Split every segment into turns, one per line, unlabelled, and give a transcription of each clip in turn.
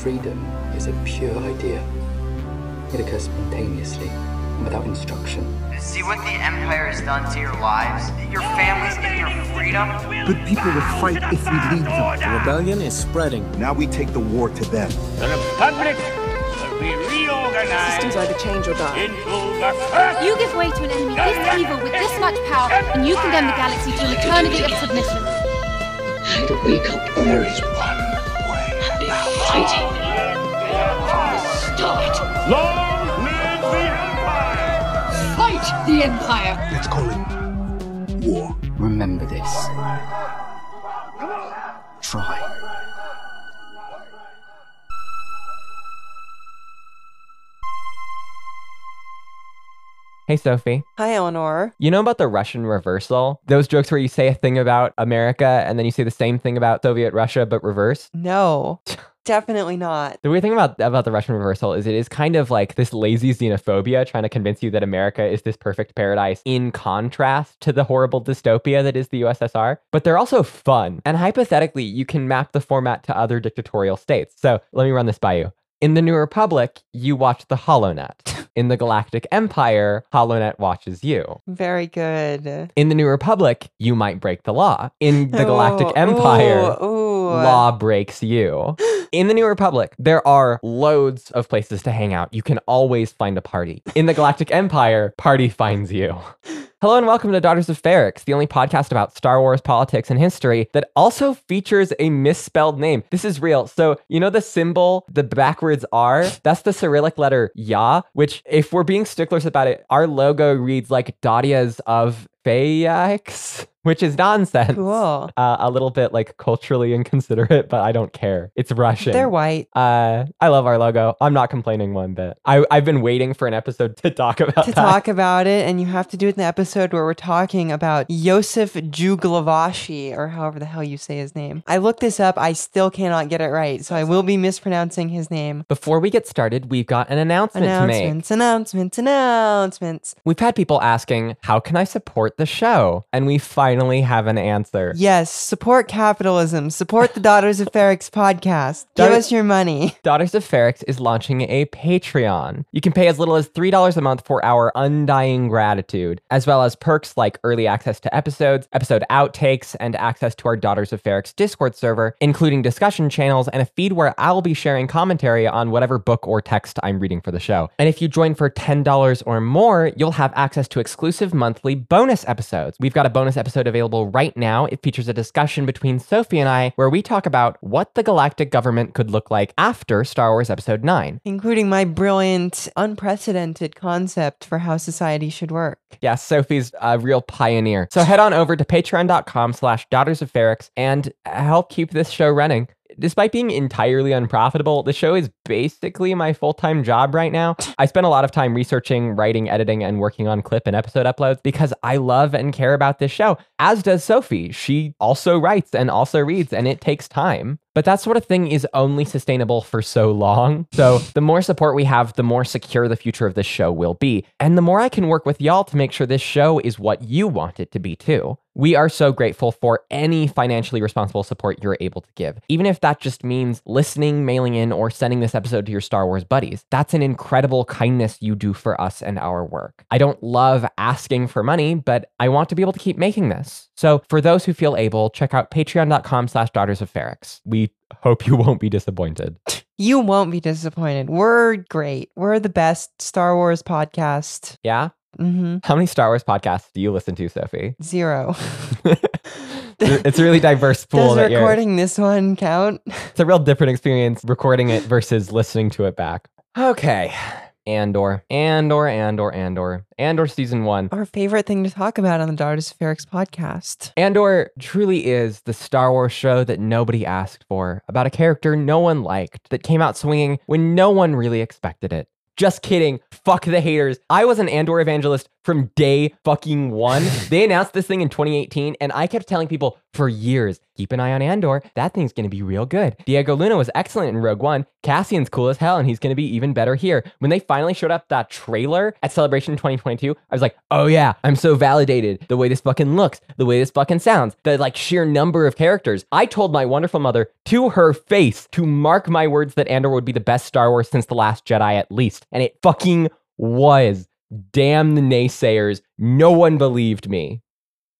Freedom is a pure idea. It occurs spontaneously and without instruction.
See what the Empire has done to your lives? Your families and your freedom?
Good people will fight if we lead them.
The rebellion is spreading.
Now we take the war to them.
The Republic will be reorganized
Systems either change or die.
into the first
You give way to an enemy this evil with this much power, and you condemn the galaxy to an eternity of submission.
I to wake up. There is one way. I've been fighting from the start.
Long live the Empire!
Fight the Empire!
Let's call it war.
Remember this. Try.
Hey, Sophie.
Hi, Eleanor.
You know about the Russian reversal? Those jokes where you say a thing about America and then you say the same thing about Soviet Russia, but reverse?
No, definitely not.
The weird thing about, about the Russian reversal is it is kind of like this lazy xenophobia trying to convince you that America is this perfect paradise in contrast to the horrible dystopia that is the USSR. But they're also fun. And hypothetically, you can map the format to other dictatorial states. So let me run this by you. In the New Republic, you watch the HoloNet. In the Galactic Empire, HoloNet watches you.
Very good.
In the New Republic, you might break the law. In the Galactic
Ooh,
Empire,
ooh, ooh.
Law breaks you. In the New Republic, there are loads of places to hang out. You can always find a party. In the Galactic Empire, party finds you. Hello and welcome to Daughters of Ferrix, the only podcast about Star Wars politics and history that also features a misspelled name. This is real. So, you know the symbol, the backwards R? That's the Cyrillic letter Ya, which, if we're being sticklers about it, our logo reads like Dadias of Phaeax, which is nonsense.
Cool.
Uh, a little bit like culturally inconsiderate, but I don't care. It's Russian.
They're white.
Uh, I love our logo. I'm not complaining one bit. I, I've been waiting for an episode to talk about
To
that.
talk about it, and you have to do it in the episode where we're talking about Yosef Juglavashi, or however the hell you say his name. I looked this up. I still cannot get it right, so I will be mispronouncing his name.
Before we get started, we've got an announcement, to make.
Announcements, announcements, announcements.
We've had people asking, how can I support the show? And we finally have an answer.
Yes, support capitalism. Support the Daughters of Ferrix podcast. Give us your money.
Daughters of Ferrix is launching a Patreon. You can pay as little as $3 a month for our undying gratitude, as well as perks like early access to episodes, episode outtakes, and access to our Daughters of Ferrix Discord server, including discussion channels and a feed where I'll be sharing commentary on whatever book or text I'm reading for the show. And if you join for $10 or more, you'll have access to exclusive monthly bonus episodes. We've got a bonus episode available right now. It features a discussion between Sophie and I where we talk about what the galactic government could look like after Star Wars Episode 9.
Including my brilliant, unprecedented concept for how society should work.
Yeah, Sophie's a real pioneer. So head on over to patreon.com slash daughters of Ferrix and help keep this show running. Despite being entirely unprofitable, the show is basically my full time job right now. I spend a lot of time researching, writing, editing, and working on clip and episode uploads because I love and care about this show, as does Sophie. She also writes and also reads, and it takes time. But that sort of thing is only sustainable for so long. So the more support we have, the more secure the future of this show will be. And the more I can work with y'all to make sure this show is what you want it to be too. We are so grateful for any financially responsible support you're able to give, even if that just means listening, mailing in, or sending this episode to your Star Wars buddies. That's an incredible kindness you do for us and our work. I don't love asking for money, but I want to be able to keep making this. So for those who feel able, check out patreon.com slash daughters of Ferrix. We hope you won't be disappointed.
You won't be disappointed. We're great. We're the best Star Wars podcast.
Yeah?
Mm-hmm.
How many Star Wars podcasts do you listen to, Sophie?
Zero.
it's a really diverse pool.
Does recording this one count?
It's a real different experience recording it versus listening to it back. Okay. Andor, Andor, Andor, Andor, Andor season one.
Our favorite thing to talk about on the of Ferrix podcast.
Andor truly is the Star Wars show that nobody asked for, about a character no one liked, that came out swinging when no one really expected it. Just kidding. Fuck the haters. I was an Andor evangelist from day fucking one. they announced this thing in 2018, and I kept telling people for years, keep an eye on Andor. That thing's gonna be real good. Diego Luna was excellent in Rogue One. Cassian's cool as hell, and he's gonna be even better here. When they finally showed up that trailer at Celebration 2022, I was like, oh yeah, I'm so validated. The way this fucking looks, the way this fucking sounds, the like sheer number of characters. I told my wonderful mother to her face to mark my words that Andor would be the best Star Wars since The Last Jedi at least. And it fucking was. Damn the naysayers. No one believed me.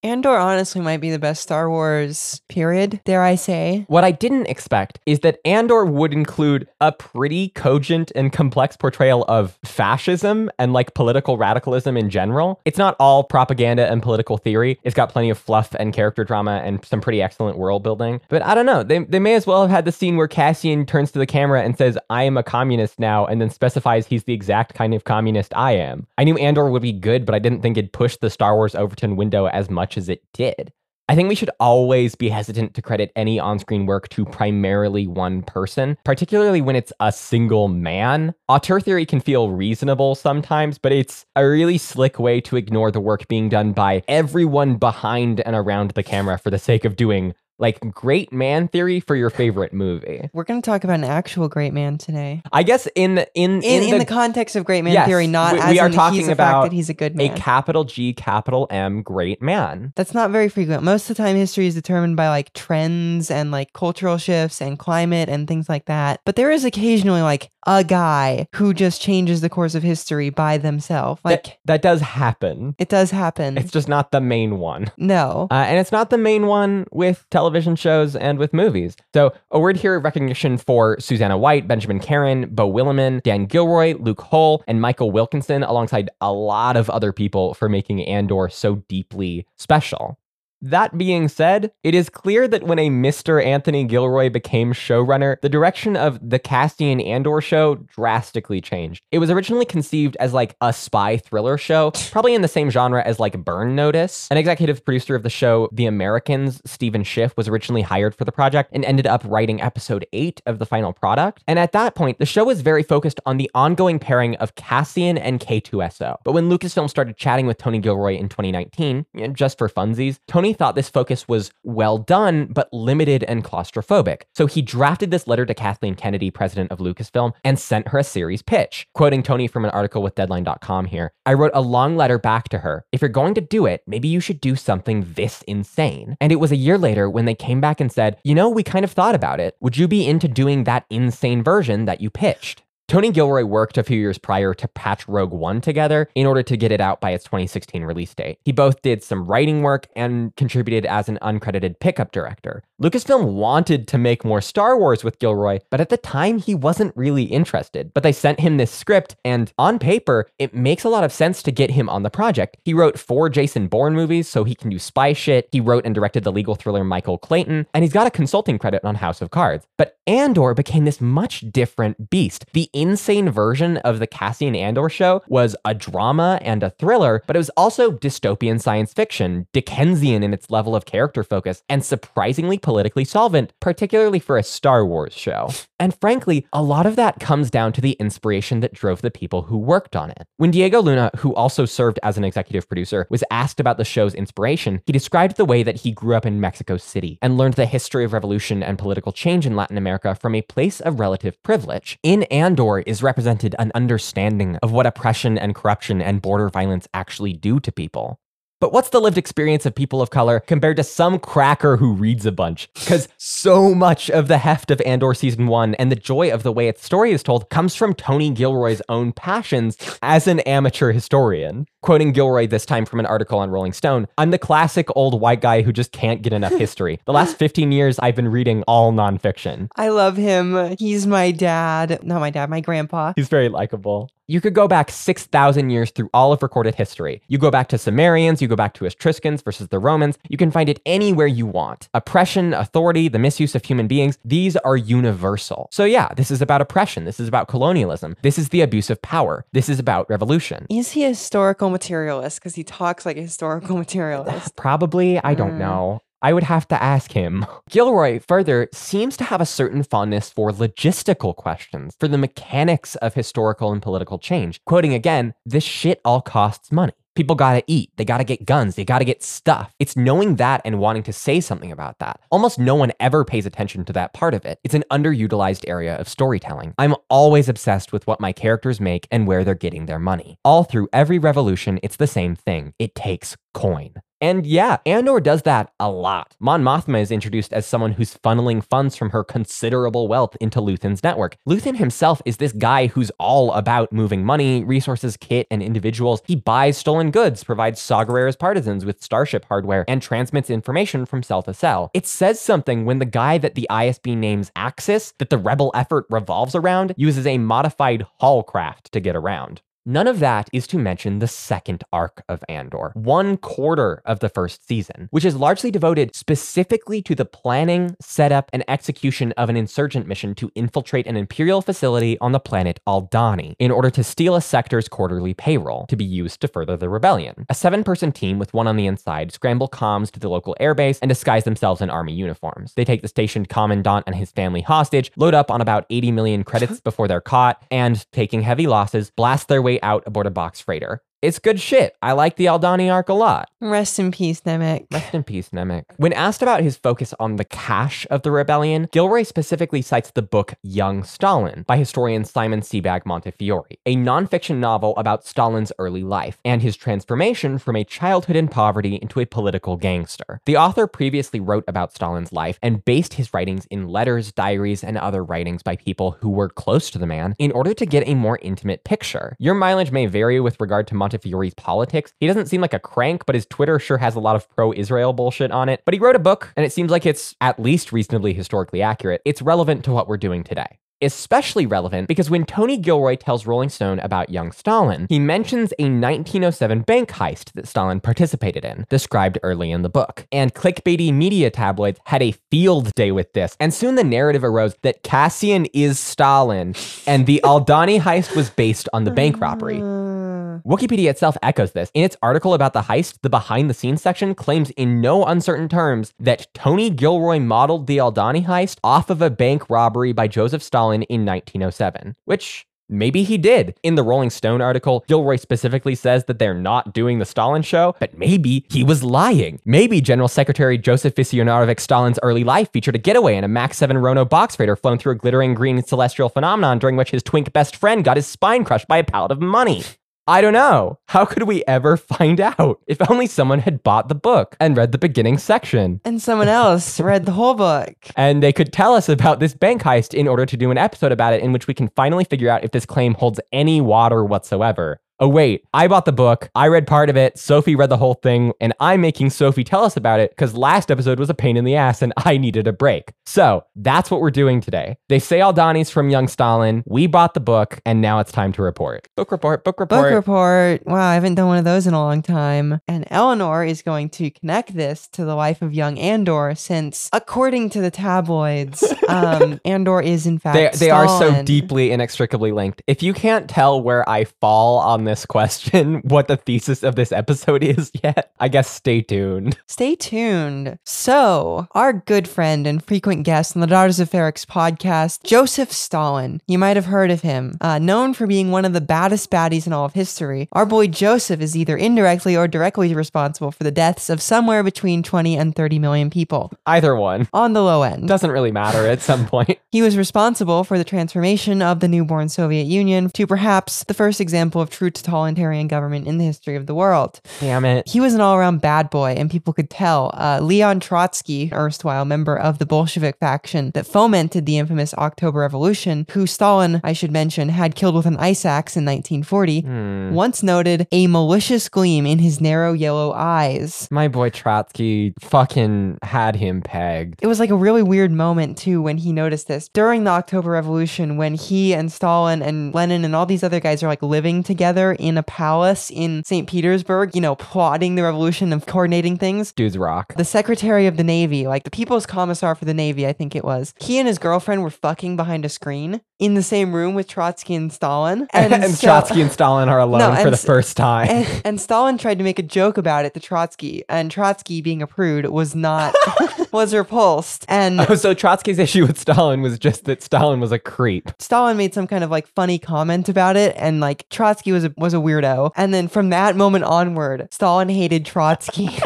Andor honestly might be the best Star Wars period, dare I say.
What I didn't expect is that Andor would include a pretty cogent and complex portrayal of fascism and like political radicalism in general. It's not all propaganda and political theory. It's got plenty of fluff and character drama and some pretty excellent world building. But I don't know. They, they may as well have had the scene where Cassian turns to the camera and says, I am a communist now, and then specifies he's the exact kind of communist I am. I knew Andor would be good, but I didn't think it'd push the Star Wars Overton window as much as it did. I think we should always be hesitant to credit any on screen work to primarily one person, particularly when it's a single man. Auteur theory can feel reasonable sometimes, but it's a really slick way to ignore the work being done by everyone behind and around the camera for the sake of doing like great man theory for your favorite movie.
We're going to talk about an actual great man today.
I guess in the in
In, in, the,
the
context of great man
Yes,
theory, not
we-
as
we are
in
talking about
that he's a good man.
a capital G capital M great man.
That's not very frequent. Most of the time, history is determined by like trends and like cultural shifts and climate and things like that. But there is occasionally like a guy who just changes the course of history by themselves. Like
that, that does happen.
it does happen.
It's just not the main one.
no.
Uh, and it's not the main one with television shows and with movies. So, a word here of recognition for Susanna White, Benjamin Caron, Beau Willimon, Dan Gilroy, Luke Hull, and Michael Wilkinson, alongside a lot of other people for making Andor so deeply special. That being said, it is clear that when a Mr. Anthony Gilroy became showrunner, the direction of the Cassian Andor show drastically changed. It was originally conceived as like a spy thriller show, probably in the same genre as like Burn Notice. An executive producer of the show, The Americans, Stephen Schiff, was originally hired for the project and ended up writing episode 8 of the final product. And at that point, the show was very focused on the ongoing pairing of Cassian and K2SO. But when Lucasfilm started chatting with Tony Gilroy in 2019, you just for funsies, Tony thought this focus was well done, but limited and claustrophobic. So he drafted this letter to Kathleen Kennedy, president of Lucasfilm, and sent her a series pitch. Quoting Tony from an article with Deadline.com here I wrote a long letter back to her. If you're going to do it, maybe you should do something this insane. And it was a year later when they came back and said, You know, we kind of thought about it. Would you be into doing that insane version that you pitched? Tony Gilroy worked a few years prior to patch Rogue One together in order to get it out by its 2016 release date. He both did some writing work and contributed as an uncredited pickup director. Lucasfilm wanted to make more Star Wars with Gilroy, but at the time he wasn't really interested. But they sent him this script, and on paper, it makes a lot of sense to get him on the project. He wrote four Jason Bourne movies, so he can do spy shit. He wrote and directed the legal thriller Michael Clayton, and he's got a consulting credit on House of Cards. But Andor became this much different beast. The insane version of the Cassian Andor show was a drama and a thriller, but it was also dystopian science fiction, Dickensian in its level of character focus, and surprisingly politically solvent, particularly for a Star Wars show. And frankly, a lot of that comes down to the inspiration that drove the people who worked on it. When Diego Luna, who also served as an executive producer, was asked about the show's inspiration, he described the way that he grew up in Mexico City and learned the history of revolution and political change in Latin America from a place of relative privilege. In Andor is represented an understanding of what oppression and corruption and border violence actually do to people. But what's the lived experience of people of color compared to some cracker who reads a bunch? Because so much of the heft of Andor season one and the joy of the way its story is told comes from Tony Gilroy's own passions as an amateur historian. Quoting Gilroy this time from an article on Rolling Stone, I'm the classic old white guy who just can't get enough history. The last 15 years, I've been reading all nonfiction.
I love him. He's my dad. Not my dad, my grandpa.
He's very likable. You could go back 6,000 years through all of recorded history. You go back to Sumerians, you go back to Etruscans versus the Romans. You can find it anywhere you want. Oppression, authority, the misuse of human beings, these are universal. So, yeah, this is about oppression. This is about colonialism. This is the abuse of power. This is about revolution.
Is he a historical materialist? Because he talks like a historical materialist.
Probably, I don't hmm. know. I would have to ask him. Gilroy, further, seems to have a certain fondness for logistical questions, for the mechanics of historical and political change. Quoting again, this shit all costs money. People gotta eat, they gotta get guns, they gotta get stuff. It's knowing that and wanting to say something about that. Almost no one ever pays attention to that part of it. It's an underutilized area of storytelling. I'm always obsessed with what my characters make and where they're getting their money. All through every revolution, it's the same thing it takes coin. And yeah, Andor does that a lot. Mon Mothma is introduced as someone who's funneling funds from her considerable wealth into Luthen's network. Luthen himself is this guy who's all about moving money, resources, kit, and individuals. He buys stolen goods, provides Saw Gerrera's partisans with starship hardware, and transmits information from cell to cell. It says something when the guy that the ISB names Axis, that the rebel effort revolves around, uses a modified Haulcraft to get around. None of that is to mention the second arc of Andor, one quarter of the first season, which is largely devoted specifically to the planning, setup, and execution of an insurgent mission to infiltrate an Imperial facility on the planet Aldhani in order to steal a sector's quarterly payroll to be used to further the rebellion. A seven person team with one on the inside scramble comms to the local airbase and disguise themselves in army uniforms. They take the stationed commandant and his family hostage, load up on about 80 million credits before they're caught, and, taking heavy losses, blast their way out aboard a box freighter. It's good shit. I like the Aldhani arc a lot.
Rest in peace, Nemik.
Rest in peace, Nemik. When asked about his focus on the cash of the rebellion, Gilroy specifically cites the book Young Stalin by historian Simon Sebag Montefiore, a nonfiction novel about Stalin's early life and his transformation from a childhood in poverty into a political gangster. The author previously wrote about Stalin's life and based his writings in letters, diaries, and other writings by people who were close to the man in order to get a more intimate picture. Your mileage may vary with regard to Montefiore's politics. He doesn't seem like a crank, but his Twitter sure has a lot of pro Israel bullshit on it. But he wrote a book, and it seems like it's at least reasonably historically accurate. It's relevant to what we're doing today especially relevant because when Tony Gilroy tells Rolling Stone about young Stalin, he mentions a 1907 bank heist that Stalin participated in, described early in the book. And clickbaity media tabloids had a field day with this, and soon the narrative arose that Cassian is Stalin, and the Aldhani heist was based on the bank robbery. Oh, Wookieepedia itself echoes this. In its article about the heist, the behind the scenes section claims in no uncertain terms that Tony Gilroy modeled the Aldhani heist off of a bank robbery by Joseph Stalin in 1907, which Maybe he did. In the Rolling Stone article, Gilroy specifically says that they're not doing the Stalin show, but maybe he was lying. Maybe General Secretary Joseph Vissarionovich Stalin's early life featured a getaway in a Mach 7 Rono box freighter flown through a glittering green celestial phenomenon during which his twink best friend got his spine crushed by a pallet of money. I don't know. How could we ever find out? If only someone had bought the book and read the beginning section.
And someone else read the whole book.
And they could tell us about this bank heist in order to do an episode about it in which we can finally figure out if this claim holds any water whatsoever. Oh, wait, I bought the book. I read part of it. Sophie read the whole thing, and I'm making Sophie tell us about it because last episode was a pain in the ass and I needed a break. So that's what we're doing today. They say Aldhani's from Young Stalin. We bought the book, and now it's time to report. Book report, book report.
Book report. Wow, I haven't done one of those in a long time. And Eleanor is going to connect this to the life of young Andor, since according to the tabloids, um, Andor is in fact
They, they are so deeply inextricably linked. If you can't tell where I fall on this question, what the thesis of this episode is yet, I guess stay tuned.
Stay tuned. So, our good friend and frequent guest on the Daughters of Ferrix podcast, Joseph Stalin. You might have heard of him. Uh, known for being one of the baddest baddies in all of history, our boy Joseph is either indirectly or directly responsible for the deaths of somewhere between 20 and 30 million people.
Either one.
On the low end.
Doesn't really matter at some point.
He was responsible for the transformation of the newborn Soviet Union to perhaps the first example of true totalitarian government in the history of the world.
Damn it.
He was an all around bad boy, and people could tell. Uh, Leon Trotsky, erstwhile member of the Bolshevik faction that fomented the infamous October Revolution, who Stalin, I should mention, had killed with an ice axe in 1940,
Hmm.
once noted a malicious gleam in his narrow yellow eyes.
My boy Trotsky fucking had him pegged.
It was like a really weird moment too when he noticed this during the October Revolution when he and Stalin and Lenin and all these other guys are like living together in a palace in St. Petersburg, you know, plotting the revolution and coordinating things.
Dudes rock.
The Secretary of the Navy, like the People's Commissar for the Navy, I think it was, he and his girlfriend were fucking behind a screen. in the same room with Trotsky and Stalin.
And,
so-
Trotsky and Stalin are alone
No,
for the first time.
and, and Stalin tried to make a joke about it to Trotsky, and Trotsky, being a prude, was not was repulsed. And
oh, so Trotsky's issue with Stalin was just that Stalin was a creep.
Stalin made some kind of like funny comment about it, and like Trotsky was a, was a weirdo. And then from that moment onward, Stalin hated Trotsky.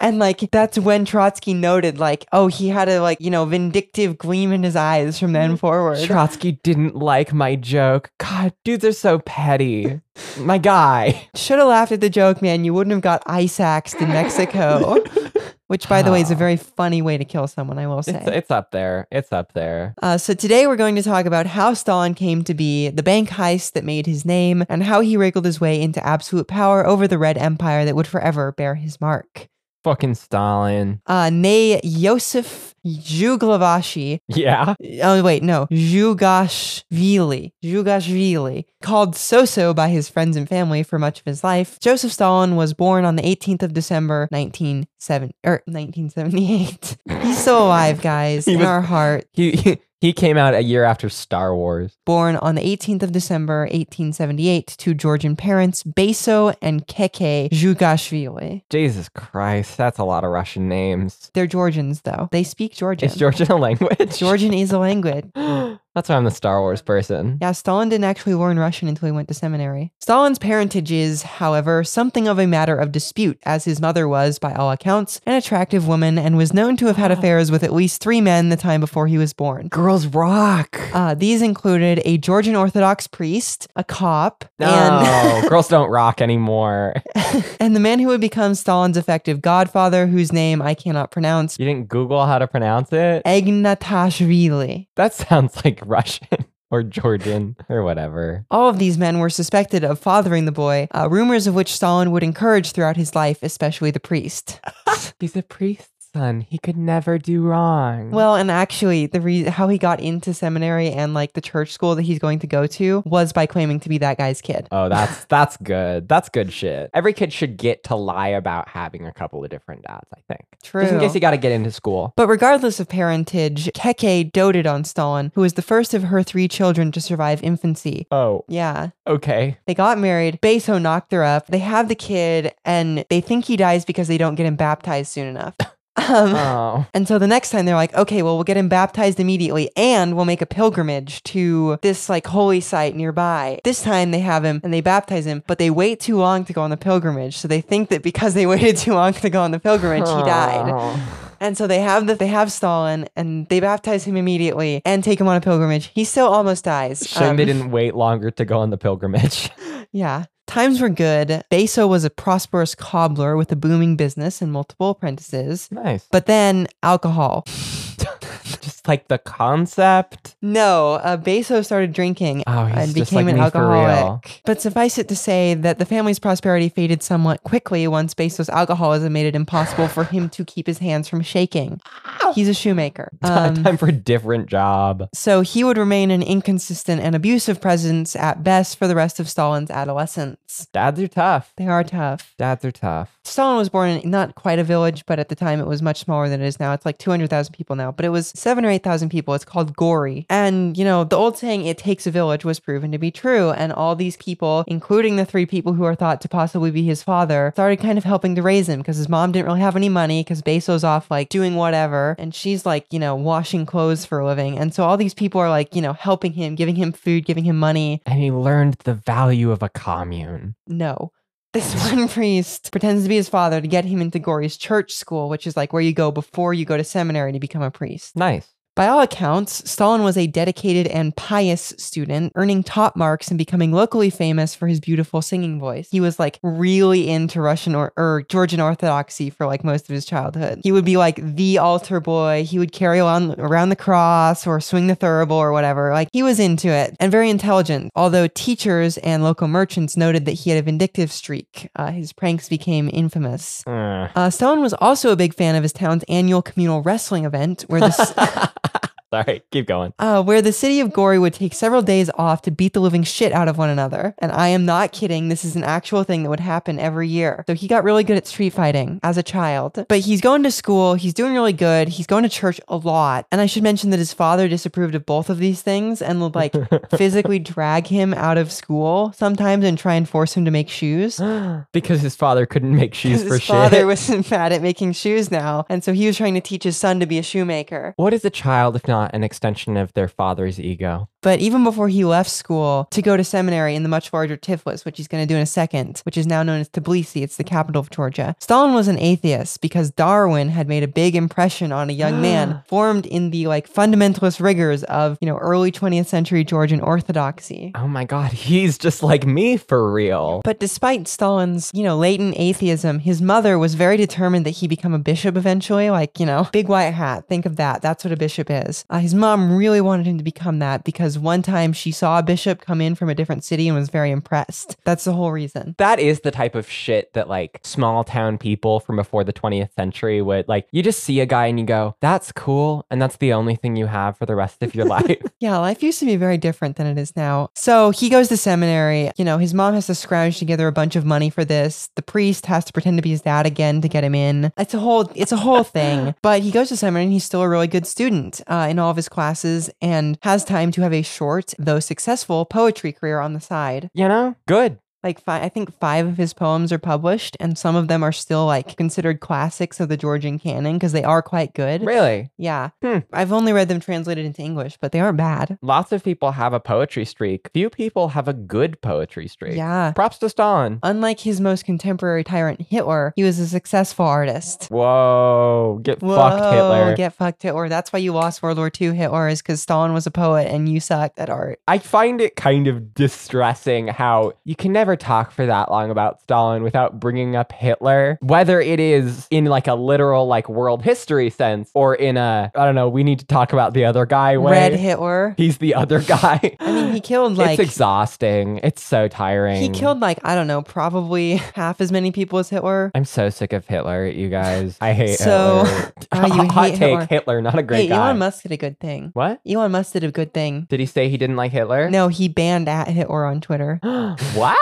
And like that's when Trotsky noted, like, oh, he had a like, you know, vindictive gleam in his eyes from then mm-hmm. forward.
Trotsky didn't like my joke. God, dudes are so petty. my guy.
Should have laughed at the joke, man. You wouldn't have got ice axed in Mexico. Which, by the way, is a very funny way to kill someone, I will say.
It's, it's up there. It's up there.
Uh, so today we're going to talk about how Stalin came to be, the bank heist that made his name, and how he wriggled his way into absolute power over the Red Empire that would forever bear his mark.
Fucking Stalin.
Uh, nay, Yosef Zhuglavashi.
Yeah.
Oh wait, no, Zhugashvili. Zhugashvili, called Soso by his friends and family for much of his life. Joseph Stalin was born on the 18th of December, 1970 or 1978. He's still alive, guys,
He
in
was-
our heart.
He, he he came out a year after Star Wars.
born on the 18th of December, 1878, to Georgian parents Beso and Keke Zhugashvili.
Jesus Christ, that's a lot of Russian names.
They're Georgians, though. They speak Georgian.
Is Georgian a language?
Georgian is a language.
That's why I'm the Star Wars person.
Yeah, Stalin didn't actually learn Russian until he went to seminary. Stalin's parentage is, however, something of a matter of dispute, as his mother was, by all accounts, an attractive woman and was known to have had affairs with at least three men the time before he was born.
Girls rock.
Uh, these included a Georgian Orthodox priest, a cop, and.
No,
and
girls don't rock anymore.
and the man who would become Stalin's effective godfather, whose name I cannot pronounce,
You didn't Google how to pronounce it?
Egnatashvili.
That sounds like Russian or Georgian or whatever.
All of these men were suspected of fathering the boy, uh, rumors of which Stalin would encourage throughout his life, especially the priest.
He's a priest's son. He could never do wrong.
Well, and actually, the reason how he got into seminary and like the church school that he's going to go to was by claiming to be that guy's kid.
Oh, that's that's good. That's good shit. Every kid should get to lie about having a couple of different dads, I think.
True.
Just in case you got to get into school.
But regardless of parentage, Keke doted on Stalin, who was the first of her three children to survive infancy.
Oh,
Yeah,
okay.
They got married. Beso knocked her up. They have the kid, and they think he dies because they don't get him baptized soon enough. Um,
Oh.
and so the next time they're like, okay, well, we'll get him baptized immediately and we'll make a pilgrimage to this like holy site nearby. This time they have him and they baptize him, but they wait too long to go on the pilgrimage. So they think that because they waited too long to go on the pilgrimage, he died.
Oh.
And so they have that they have Stalin and they baptize him immediately and take him on a pilgrimage. He still almost dies.
Shame they
Um,
didn't wait longer to go on the pilgrimage.
Yeah. Times were good. Beso was a prosperous cobbler with a booming business and multiple apprentices.
nice.
But then alcohol.
Just like the concept.
No, uh, Beso started drinking
Oh, he's
and
just
became
like
an
me for real.
alcoholic. But suffice it to say that the family's prosperity faded somewhat quickly once Beso's alcoholism made it impossible for him to keep his hands from shaking. He's a shoemaker. Um,
Time for a different job.
so he would remain an inconsistent and abusive presence at best for the rest of Stalin's adolescence.
Dads are tough.
They are tough.
Dads are tough.
Stalin was born in not quite a village, but at the time it was much smaller than it is now. It's like 200,000 people now, but it was seven or 8,000 people. It's called Gori. And, you know, the old saying, it takes a village, was proven to be true. And all these people, including the three people who are thought to possibly be his father, started kind of helping to raise him because his mom didn't really have any money because Beso's off like doing whatever. And she's like, you know, washing clothes for a living. And so all these people are like, you know, helping him, giving him food, giving him money.
And he learned the value of a commune.
No. This one priest pretends to be his father to get him into Gori's church school, which is like where you go before you go to seminary to become a priest.
Nice.
By all accounts, Stalin was a dedicated and pious student, earning top marks and becoming locally famous for his beautiful singing voice. He was like really into Russian or, or Georgian Orthodoxy for like most of his childhood. He would be like the altar boy. He would carry on around the cross or swing the thurible or whatever. Like he was into it and very intelligent. Although teachers and local merchants noted that he had a vindictive streak, uh, his pranks became infamous.
Uh,
Uh, Stalin was also a big fan of his town's annual communal wrestling event, where this
Sorry, keep going.
uh, where the city of Gori would take several days off to beat the living shit out of one another. And I am not kidding. This is an actual thing that would happen every year. So he got really good at street fighting as a child. But he's going to school. He's doing really good. He's going to church a lot. And I should mention that his father disapproved of both of these things and would like physically drag him out of school sometimes and try and force him to make shoes.
because his father couldn't make shoes for
His
for
father wasn't bad at making shoes now. And so he was trying to teach his son to be a shoemaker.
what is a child if not an extension of their father's ego?
But even before he left school to go to seminary in the much larger Tiflis, which he's going to do in a second, which is now known as Tbilisi, it's the capital of Georgia, Stalin was an atheist because Darwin had made a big impression on a young man formed in the like fundamentalist rigors of, you know, early 20th century Georgian orthodoxy.
Oh my god, he's just like me for real.
But despite Stalin's, you know, latent atheism, his mother was very determined that he become a bishop eventually. Like, you know, big white hat. Think of that. That's what a bishop is. Uh, his mom really wanted him to become that because one time she saw a bishop come in from a different city and was very impressed. That's the whole reason.
That is the type of shit that like small town people from before the 20th century would like. You just see a guy and you go, that's cool. And that's the only thing you have for the rest of your life.
Yeah, life used to be very different than it is now. So he goes to seminary. You know, his mom has to scrounge together a bunch of money for this. The priest has to pretend to be his dad again to get him in. It's a whole, it's a whole thing. But he goes to seminary and he's still a really good student uh, in all of his classes and has time to have a short, though successful, poetry career on the side.
you know? Good.
Like five, I think five of his poems are published, and some of them are still like considered classics of the Georgian canon because they are quite good.
Really?
Yeah,
Hmm.
I've only read them translated into English, but they aren't bad.
Lots of people have a poetry streak. Few people have a good poetry streak.
Yeah.
Props to Stalin.
Unlike his most contemporary tyrant Hitler, he was a successful artist.
Whoa. Get fucked, Hitler.
Get fucked, Hitler. That's why you lost World War II, Hitler, is because Stalin was a poet and you sucked at art.
I find it kind of distressing how you can never talk for that long about Stalin without bringing up Hitler, whether it is in like a literal like world history sense or in a I don't know, we need to talk about the other guy way.
Red Hitler.
He's the other guy.
I mean, he killed like
it's exhausting. It's so tiring.
he killed like I don't know, probably half as many people as Hitler.
I'm so sick of Hitler, you guys. I hate
So-
Hitler.
Ah, you
Hot
hate
take,
Hitler.
Hitler. not a great
hey,
guy.
Elon Musk did a good thing.
what?
Elon Musk did a good thing.
Did he say he didn't like Hitler?
No, he banned at Hitler on Twitter.
wow.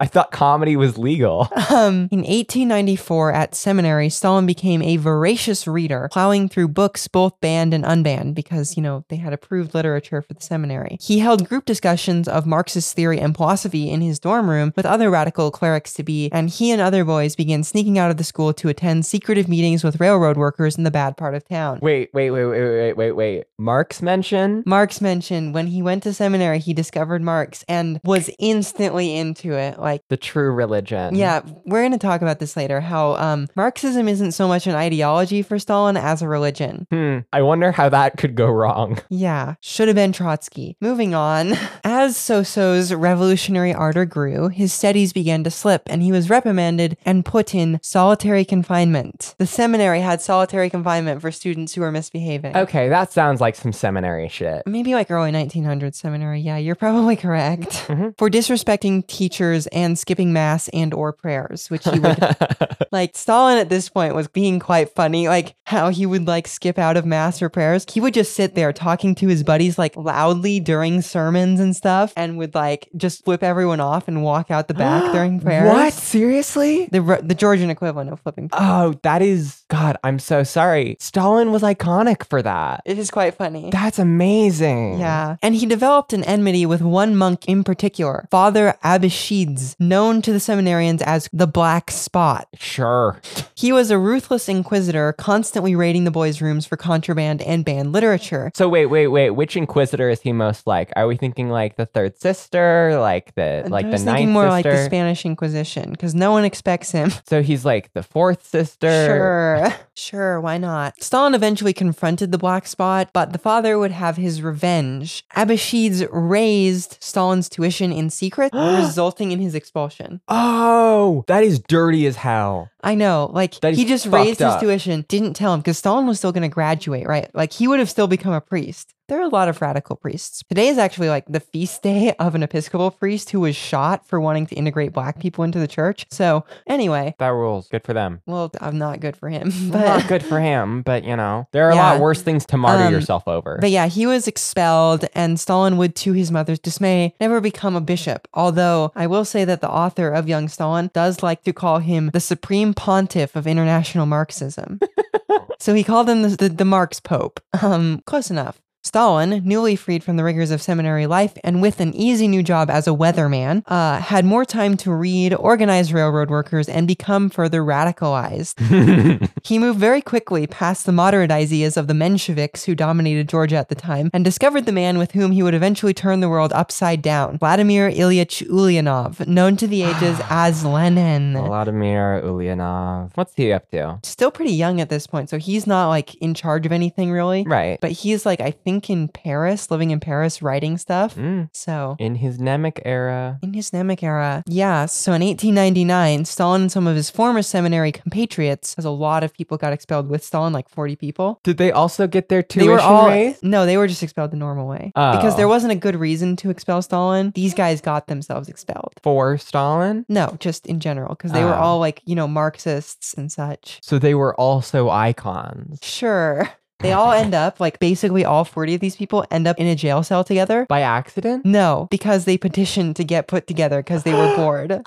I thought comedy was legal.
Um, in 1894, at seminary, Stalin became a voracious reader, plowing through books both banned and unbanned because, you know, they had approved literature for the seminary. He held group discussions of Marxist theory and philosophy in his dorm room with other radical clerics to be, and he and other boys began sneaking out of the school to attend secretive meetings with railroad workers in the bad part of town.
Wait, wait, wait, wait, wait, wait, wait. Marx mention?
Marx mentioned when he went to seminary, he discovered Marx and was instantly into it. Like,
The true religion.
Yeah, we're going to talk about this later. How um, Marxism isn't so much an ideology for Stalin as a religion.
Hmm. I wonder how that could go wrong.
Yeah, should have been Trotsky. Moving on. As Soso's revolutionary ardor grew, his studies began to slip and he was reprimanded and put in solitary confinement. The seminary had solitary confinement for students who were misbehaving.
Okay, that sounds like some seminary shit.
Maybe like early 1900s seminary. Yeah, you're probably correct. For disrespecting teachers and skipping mass and or prayers, which he would like Stalin at this point was being quite funny, like how he would like skip out of mass or prayers. He would just sit there talking to his buddies like loudly during sermons and stuff and would like just flip everyone off and walk out the back during prayers.
What? Seriously?
The, the Georgian equivalent of flipping.
Oh, that is God, I'm so sorry. Stalin was iconic for that.
It is quite funny.
That's amazing.
Yeah. And he developed an enmity with one monk in particular, Father Abashidze, known to the seminarians as the Black Spot.
Sure.
He was a ruthless inquisitor, constantly raiding the boys' rooms for contraband and banned literature.
So wait, wait, wait. Which inquisitor is he most like? Are we thinking like the third sister, like the like
I
the ninth
thinking more
sister?
like the Spanish Inquisition, because no one expects him.
so he's like the fourth sister.
Sure, sure, why not? Stalin eventually confronted the black spot, but the father would have his revenge. Abashidze raised Stalin's tuition in secret, resulting in his expulsion.
Oh, that is dirty as hell.
I know, like
That is
he just
fucked
raised his tuition, didn't tell him because Stalin was still going to graduate, right? Like he would have still become a priest. There are a lot of radical priests. Today is actually like the feast day of an Episcopal priest who was shot for wanting to integrate black people into the church. So, anyway,
That rules. Good for them.
well, I'm not good for him. But
not good for him, but you know, there are a lot worse things to martyr
Um,
yourself over.
But yeah, he was expelled, and Stalin would, to his mother's dismay, never become a bishop. Although I will say that the author of Young Stalin does like to call him the supreme pontiff of international Marxism. so he called him the, the, the Marx Pope. Um, close enough. Stalin, newly freed from the rigors of seminary life and with an easy new job as a weatherman, uh, had more time to read, organize railroad workers, and become further radicalized. He moved very quickly past the moderate ideas of the Mensheviks who dominated Georgia at the time and discovered the man with whom he would eventually turn the world upside down Vladimir Ilyich Ulyanov, known to the ages as Lenin.
Vladimir Ulyanov. What's he up to?
Still pretty young at this point, so he's not like in charge of anything really.
Right.
But he's like, I think in Paris, living in Paris, writing stuff.
Mm.
So.
In his Nemik era.
In his Nemik era. Yeah, so in 1899, Stalin and some of his former seminary compatriots, as a lot of people got expelled with Stalin, like 40 people.
Did they also get their tuition
they were all
raised?
no, they were just expelled the normal way because
Oh.
there wasn't a good reason to expel Stalin. These guys got themselves expelled.
For Stalin?
No, just in general because they were
Oh.
all like you know Marxists and such.
So they were also icons.
Sure, they all end up like basically all forty of these people end up in a jail cell together.
By accident?
No, because they petitioned to get put together because they were bored.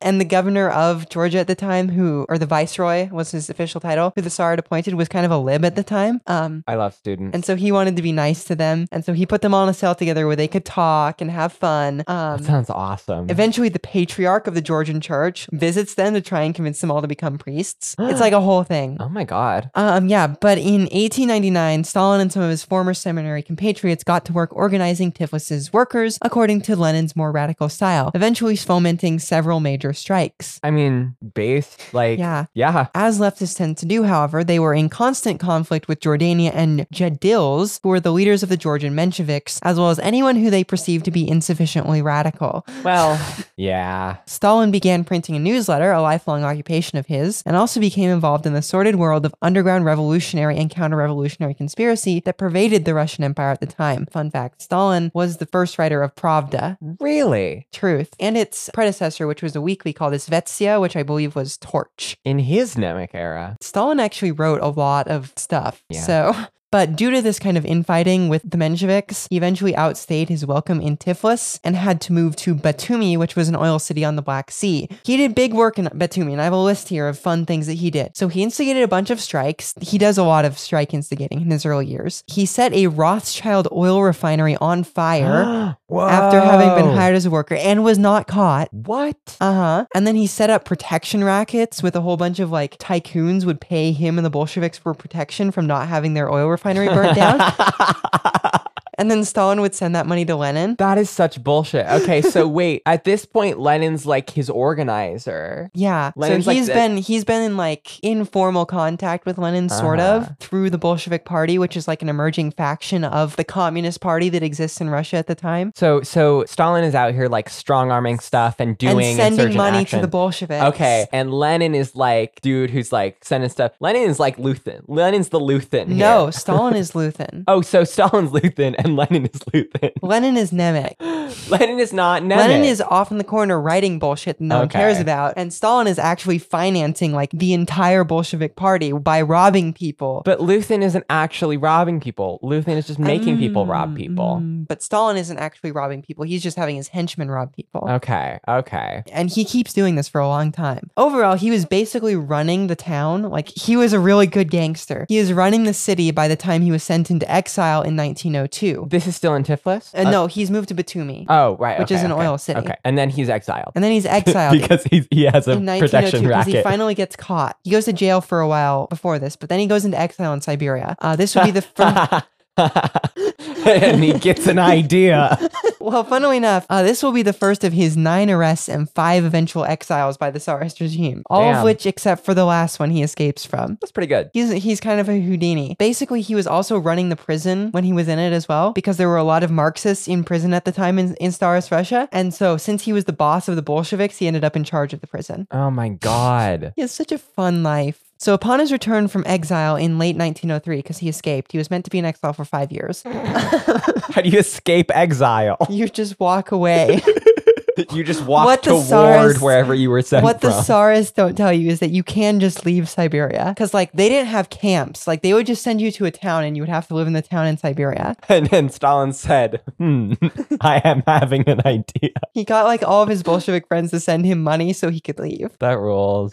And the governor of Georgia at the time, who, or the viceroy was his official title, who the Tsar had appointed, was kind of a lib at the time. Um,
I love students.
And so he wanted to be nice to them. And so he put them all in a cell together where they could talk and have fun.
that
Um,
sounds awesome.
eventually, the patriarch of the Georgian church visits them to try and convince them all to become priests. it's like a whole thing.
oh my god.
Um, yeah, but in 1899, Stalin and some of his former seminary compatriots got to work organizing Tiflis's workers according to Lenin's more radical style, eventually fomenting several major strikes.
I mean, based like
Yeah.
yeah.
As leftists tend to do, however, they were in constant conflict with Jordania and Jadils, who were the leaders of the Georgian Mensheviks, as well as anyone who they perceived to be insufficiently radical.
Well, yeah.
Stalin began printing a newsletter, a lifelong occupation of his, and also became involved in the sordid world of underground revolutionary and counter revolutionary conspiracy that pervaded the Russian Empire at the time. Fun fact Stalin was the first writer of Pravda,
Really?
Truth, and its predecessor, which was a weekly called Izvestia, which I believe was Torch.
In his Nemik era.
Stalin actually wrote a lot of stuff.
Yeah.
So, but due to this kind of infighting with the Mensheviks, he eventually outstayed his welcome in Tiflis and had to move to Batumi, which was an oil city on the Black Sea. He did big work in Batumi, and I have a list here of fun things that he did. So he instigated a bunch of strikes. He does a lot of strike instigating in his early years. He set a Rothschild oil refinery on fire after having been hired as a worker and was not caught.
What?
Uh huh. And then he set up protection rackets with a whole bunch of like tycoons would pay him and the Bolsheviks for protection from not having their oil refinery burnt down. and then Stalin would send that money to Lenin.
That is such bullshit. Okay, so wait. At this point, Lenin's like his organizer.
Yeah.
Lenin's
so he's
the-
been he's been in like informal contact with Lenin sort of
Uh-huh.
through the Bolshevik Party, which is like an emerging faction of the Communist Party that exists in Russia at the time.
So, so Stalin is out here like strong arming stuff and doing
and sending money
action.
to the Bolsheviks.
Okay, and Lenin is like dude who's like sending stuff. Lenin is like Luthen. Lenin's the Luthen. here.
No, Stalin is Luthen.
Oh, so Stalin's Luthen and Lenin is Luthen.
Lenin is Nemik.
Lenin is not Nemik.
Lenin is off in the corner writing bullshit that no one cares about. And Stalin is actually financing like the entire Bolshevik party by robbing people.
But Luthen isn't actually robbing people. Luthen is just making people rob people.
Mm, But Stalin isn't actually robbing people. He's just having his henchmen rob people.
Okay, okay.
And he keeps doing this for a long time. Overall, he was basically running the town. Like, he was a really good gangster. He was running the city by the time he was sent into exile in 1902.
This is still in Tiflis?
Uh, no, he's moved to Batumi.
Oh, right.
Which is an
okay,
oil city.
Okay. And then he's exiled.
and then he's exiled.
because he's, he has a
1902
protection
because he finally gets caught. He goes to jail for a while before this, but then he goes into exile in Siberia. Uh, this would be the first.
and he gets an idea.
well, funnily enough, uh, this will be the first of his nine arrests and five eventual exiles by the Tsarist regime. All
Damn.
of which, except for the last one, he escapes from.
That's pretty good.
He's he's kind of a Houdini. Basically, he was also running the prison when he was in it as well, because there were a lot of Marxists in prison at the time in, in Tsarist Russia. And so, since he was the boss of the Bolsheviks, he ended up in charge of the prison.
Oh my god.
He has such a fun life. So upon his return from exile in late 1903, because he escaped, he was meant to be in exile for five years.
How do you escape exile?
you just walk away.
you just walk
What the
toward
Tsars-
wherever you were sent
what the
from.
Tsars don't tell you is that you can just leave Siberia because, like, they didn't have camps. Like, they would just send you to a town, and you would have to live in the town in Siberia.
and then Stalin said, "Hmm, I am having an idea."
He got like all of his Bolshevik friends to send him money so he could leave.
That rules.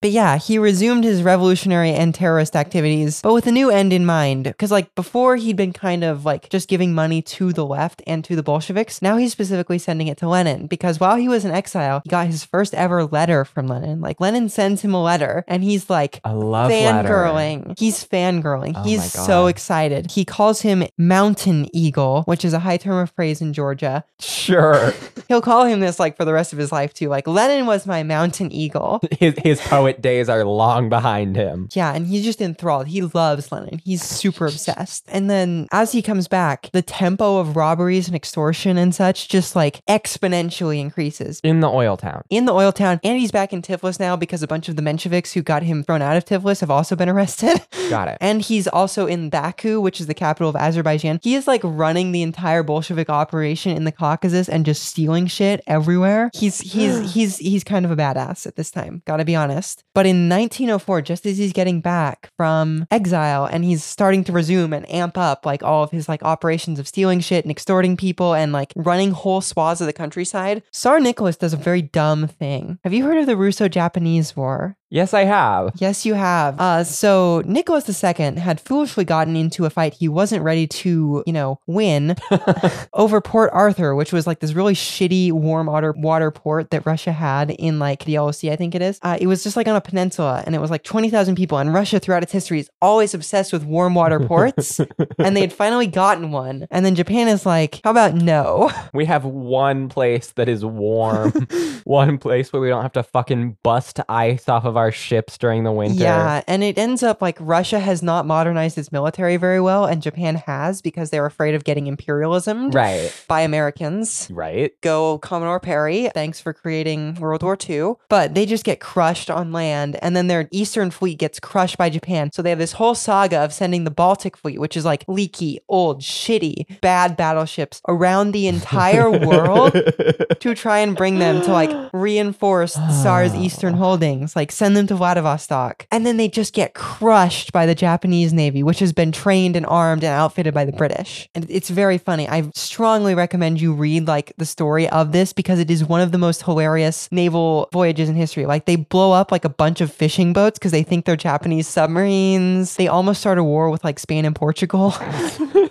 But yeah, he resumed his revolutionary and terrorist activities, but with a new end in mind. Because, like, before he'd been kind of like just giving money to the left and to the Bolsheviks. Now he's specifically sending it to Lenin. Because while he was in exile, he got his first ever letter from Lenin. Like, Lenin sends him a letter, and he's like,
A love letter.
fangirling. He's fangirling.
Oh
He's so excited. He calls him Mountain Eagle, which is a high term of praise in Georgia.
Sure.
He'll call him this like for the rest of his life too. Like Lenin was my Mountain Eagle.
His his poet days are long behind him.
Yeah, and he's just enthralled. He loves Lenin. He's super obsessed. And then as he comes back, the tempo of robberies and extortion and such just like exponentially increases.
In the oil town.
In the oil town, and he's back in Tiflis now because a bunch of the Mensheviks who got him thrown out of Tiflis have also been arrested.
Got it.
And he's also in Baku, which is the capital of Azerbaijan. He is like running the entire Bolshevik operation in the Caucasus and just stealing shit everywhere. He's he's he's he's kind of a badass at this time, gotta be honest. But in 1904, just as he's getting back from exile and he's starting to resume and amp up like all of his like operations of stealing shit and extorting people and like running whole swaths of the countryside, Tsar Nicholas does a very dumb thing. Have you heard of the Russo-Japanese War?
Yes, I have.
Yes, you have. Uh, so Nicholas II had foolishly gotten into a fight he wasn't ready to, you know, win over Port Arthur, which was like this really shitty warm water water port that Russia had in like the Yellow Sea, I think it is. Uh, it was just like on a peninsula, and it was like twenty thousand people. And Russia, throughout its history, is always obsessed with warm water ports, and they had finally gotten one. And then Japan is like, "How about no?"
We have one place that is warm. one place where we don't have to fucking bust ice off of our ships during the winter.
Yeah, and it ends up like Russia has not modernized its military very well, and Japan has because they're afraid of getting imperialism
Right.
by Americans.
Right.
Go Commodore Perry. Thanks for creating World War II. But they just get crushed on land, and then their Eastern Fleet gets crushed by Japan. So they have this whole saga of sending the Baltic Fleet, which is like leaky, old, shitty, bad battleships around the entire world to try and bring them to like reinforce the Tsar's eastern holdings, like send them to Vladivostok. And then they just get crushed by the Japanese Navy, which has been trained and armed and outfitted by the British. And it's very funny. I strongly recommend you read like the story of this because it is one of the most hilarious naval voyages in history. Like they blow up like a bunch of fishing boats because they think they're Japanese submarines. They almost start a war with like Spain and Portugal.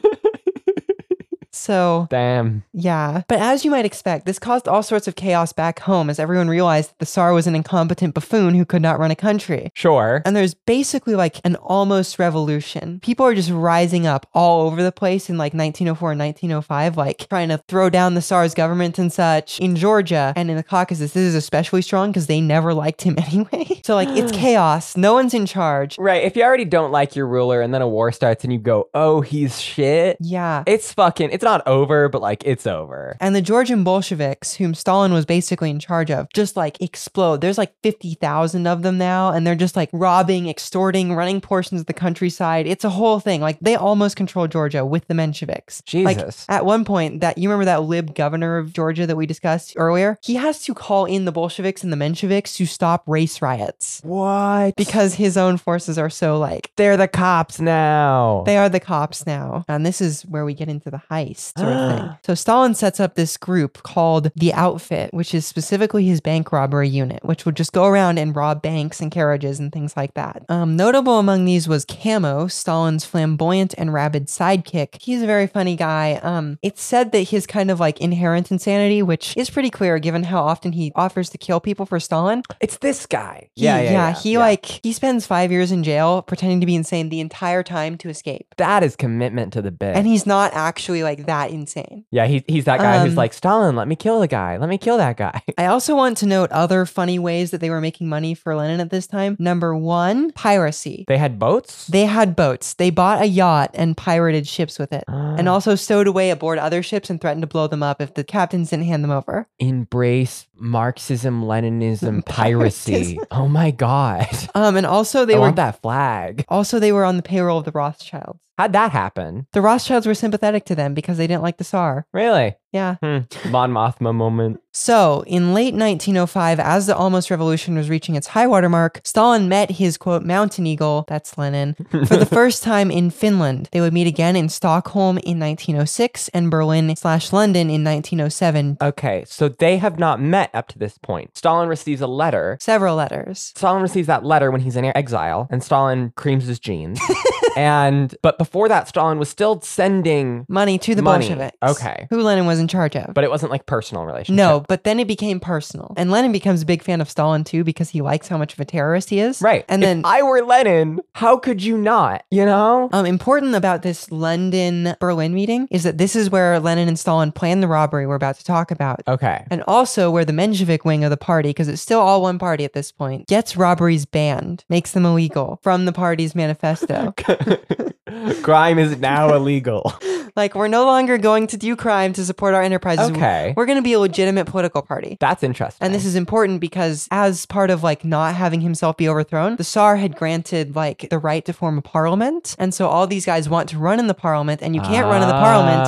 so
Damn.
yeah. But as you might expect, this caused all sorts of chaos back home as everyone realized that the Tsar was an incompetent buffoon who could not run a country.
Sure.
And there's basically like an almost revolution. People are just rising up all over the place in like 1904 and 1905, like trying to throw down the Tsar's government and such. In Georgia and in the Caucasus, this is especially strong because they never liked him anyway. so, like, it's chaos. No one's in charge.
Right. If you already don't like your ruler and then a war starts and you go, oh, he's shit,
Yeah.
it's fucking, it's not over, but like it's over.
And the Georgian Bolsheviks, whom Stalin was basically in charge of, just like explode. There's like 50,000 of them now, and they're just like robbing, extorting, running portions of the countryside. It's a whole thing. Like they almost control Georgia with the Mensheviks. Like
Jesus.
at one point, that you remember that lib governor of Georgia that we discussed earlier? He has to call in the Bolsheviks and the Mensheviks to stop race riots
What?
because his own forces are so like
they're the cops now.
they are the cops now. And this is where we get into the heist sort of thing. So Stalin sets up this group called the Outfit, which is specifically his bank robbery unit, which would just go around and rob banks and carriages and things like that. Um, notable among these was Kamo, Stalin's flamboyant and rabid sidekick. He's a very funny guy. Um, it's said that his kind of like inherent insanity, which is pretty clear given how often he offers to kill people for Stalin,
it's this guy.
he-
yeah, yeah, yeah.
He
yeah.
like he spends five years in jail pretending to be insane the entire time to escape.
that is commitment to the bit.
And he's not actually like that insane.
yeah, he, he's that guy who's
Um,
like, Stalin, let me kill the guy. Let me kill that guy.
I also want to note other funny ways that they were making money for Lenin at this time. Number one, piracy.
they had boats?
They had boats. They bought a yacht and pirated ships with it, and also stowed away aboard other ships and threatened to blow them up if the captains didn't hand them over.
Embrace Marxism, Leninism,
Piracy.
oh my god.
Um, and also they
I
were
want that flag.
also they were on the payroll of the Rothschilds.
How'd that happen?
The Rothschilds were sympathetic to them because they didn't like the Tsar.
Really?
Yeah.
Hmm. Mon Mothma moment.
So, in late 1905, as the almost revolution was reaching its high water mark, Stalin met his quote mountain eagle, that's Lenin, for the first time in Finland. They would meet again in Stockholm in 1906 and Berlin slash London in 1907.
Okay, so they have not met up to this point. Stalin receives a letter.
Several letters.
Stalin receives that letter when he's in exile, and Stalin creams his jeans. and but before that, Stalin was still sending,
Money to the
Money.
Bolsheviks.
Okay.
Who Lenin was in charge of.
but it wasn't like personal relationship.
no, but then it became personal. And Lenin becomes a big fan of Stalin too because he likes how much of a terrorist he is.
Right.
And then
If
then
I were Lenin, how could you not? You know?
Um, important about this London Berlin meeting is that this is where Lenin and Stalin planned the robbery we're about to talk about.
Okay.
And also where the Menshevik wing of the party, because it's still all one party at this point, gets robberies banned, makes them illegal from the party's manifesto.
Crime is now illegal.
like, we're no longer going to do crime to support our enterprises.
Okay.
We're going to be a legitimate political party.
That's interesting.
And this is important because, as part of like not having himself be overthrown, the Tsar had granted like the right to form a parliament. And so all these guys want to run in the parliament, and you can't run in the parliament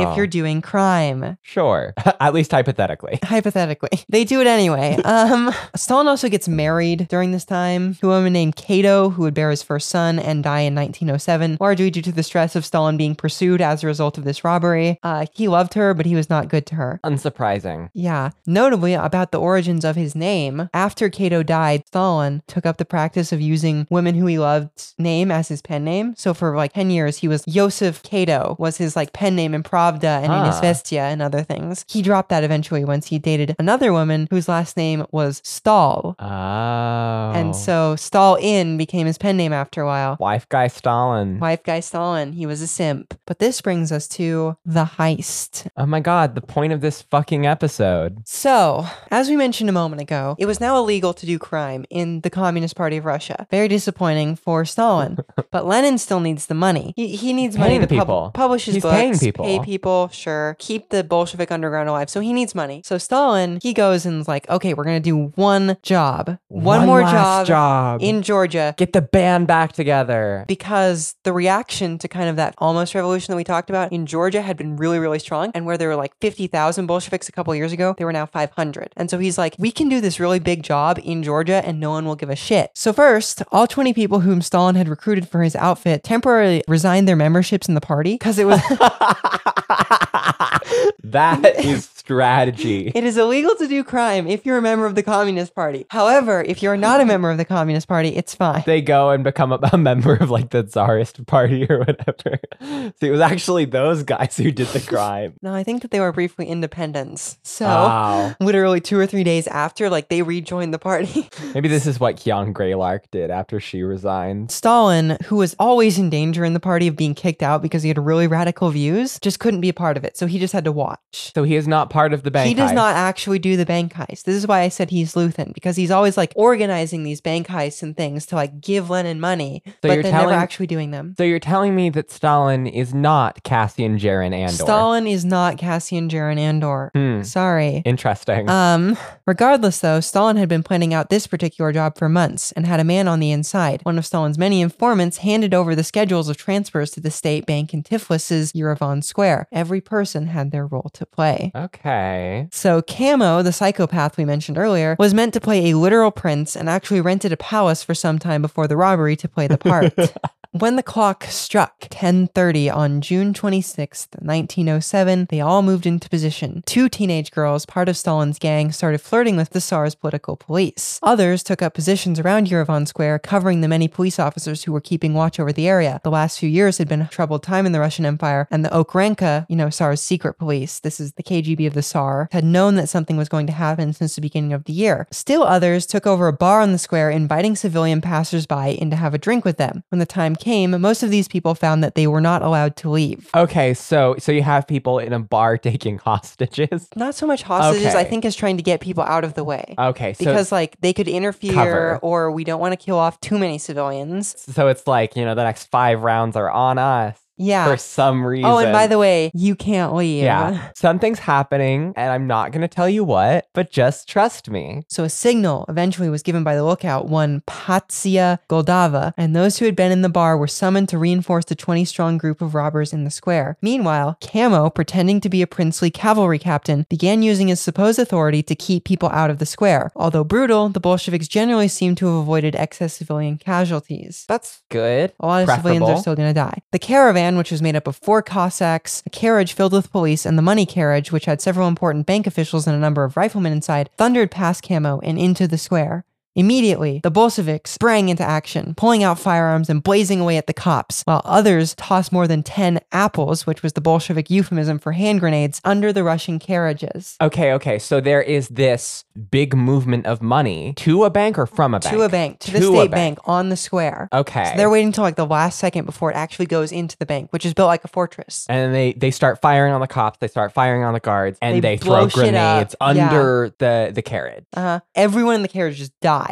if
Oh.
you're doing crime.
Sure. At least hypothetically.
Hypothetically, they do it anyway. Um, Stalin also gets married during this time to a woman named Kato, who would bear his first son and die in 1907, largely due to the stress of Stalin being pursued as a result of this robbery. Uh, he loved her, but he was not good to her.
Unsurprising.
Yeah. Notably, about the origins of his name, after Kato died, Stalin took up the practice of using women who he loved name as his pen name. So for like 10 years, he was Joseph Kato was his like pen name in Pravda and in
Ah.
Izvestia and other things. He dropped that eventually once he dated another woman whose last name was Stahl.
Oh.
And so Stahl In became his pen name after a while.
wife guy Stalin. Mm.
Wife guy Stalin, he was a simp. But this brings us to the heist.
Oh my god, the point of this fucking episode.
So, as we mentioned a moment ago, it was now illegal to do crime in the Communist Party of Russia. Very disappointing for Stalin. but Lenin still needs the money. He, he needs money to pub- publish his
He's
books,
paying people.
pay people, sure, keep the Bolshevik underground alive. So he needs money. So Stalin, he goes and is like, okay, we're gonna do one job, one, more
last
job,
job.
in Georgia.
Get the band back together.
Because the reaction to kind of that almost revolution that we talked about in Georgia had been really, really strong. And where there were like 50,000 Bolsheviks a couple years ago, they were now 500. And so he's like, we can do this really big job in Georgia and no one will give a shit. So, first, all 20 people whom Stalin had recruited for his outfit temporarily resigned their memberships in the party because it was.
that is strategy.
It is illegal to do crime if you're a member of the Communist Party. However, if you're not a member of the Communist Party, it's fine.
they go and become a, a member of like the Tsarist party or whatever. So it was actually those guys who did the crime.
No, I think that they were briefly independents. So,
Wow.
literally two or three days after, like they rejoined the party.
Maybe this is what Kyon Greylark did after she resigned.
Stalin, who was always in danger in the party of being kicked out because he had really radical views, just couldn't be a part of it. So he just had to watch.
So he is not part of the bank.
he does
heist.
not actually do the bank heist. This is why I said he's Luthen because he's always like organizing these bank heists and things to like give Lenin money, but
you're
then never actually doing them.
So you're telling me that Stalin is not Cassian Jaren Andor.
Stalin is not Cassian Jaren Andor.
Hmm.
Sorry.
Interesting.
Um, regardless though, Stalin had been planning out this particular job for months and had a man on the inside. One of Stalin's many informants handed over the schedules of transfers to the state bank in Tiflis's Yerevan Square. Every person had their role to play.
okay.
So Kamo, the psychopath we mentioned earlier, was meant to play a literal prince and actually rented a palace for some time before the robbery to play the part. When the clock struck 10:30 on June 26th, 1907, they all moved into position. Two teenage girls, part of Stalin's gang, started flirting with the Tsar's political police. Others took up positions around Yerevan Square, covering the many police officers who were keeping watch over the area. The last few years had been a troubled time in the Russian Empire, and the Okhrana, you know, Tsar's secret police, this is the KGB of the Tsar, had known that something was going to happen since the beginning of the year. Still others took over a bar on the square, inviting civilian passersby in to have a drink with them. When the time came, most of these people found that they were not allowed to leave.
Okay, so so you have people in a bar taking hostages.
Not so much hostages, I think, is trying to get people out of the way.
Okay, so
because, like, they could interfere,
Cover.
or we don't want to kill off too many civilians.
so it's like you know the next five rounds are on us.
Yeah.
for some reason.
Oh, and by the way, you can't leave.
yeah, something's happening, and I'm not going to tell you what, but just trust me.
So a signal eventually was given by the lookout, one Patsia Goldava, and those who had been in the bar were summoned to reinforce the 20 strong group of robbers in the square. Meanwhile, Kamo, pretending to be a princely cavalry captain, began using his supposed authority to keep people out of the square. Although brutal, the Bolsheviks generally seem to have avoided excess civilian casualties.
That's good.
A lot of civilians are still going to die. The caravan, which was made up of four Cossacks, a carriage filled with police, and the money carriage, which had several important bank officials and a number of riflemen inside, thundered past Kamo and into the square. Immediately, the Bolsheviks sprang into action, pulling out firearms and blazing away at the cops, while others tossed more than 10 apples, which was the Bolshevik euphemism for hand grenades, under the Russian carriages.
Okay, okay. So there is this big movement of money to a bank or from a bank?
To a bank, to, the
To a
state
bank.
bank on the square.
Okay.
So they're waiting until like the last second before it actually goes into the bank, which is built like a fortress.
and then they they start firing on the cops. They start firing on the guards, and
They
they, throw
blow shit up.
grenades
Yeah.
under the the carriage.
Uh, huh. everyone in the carriage just dies.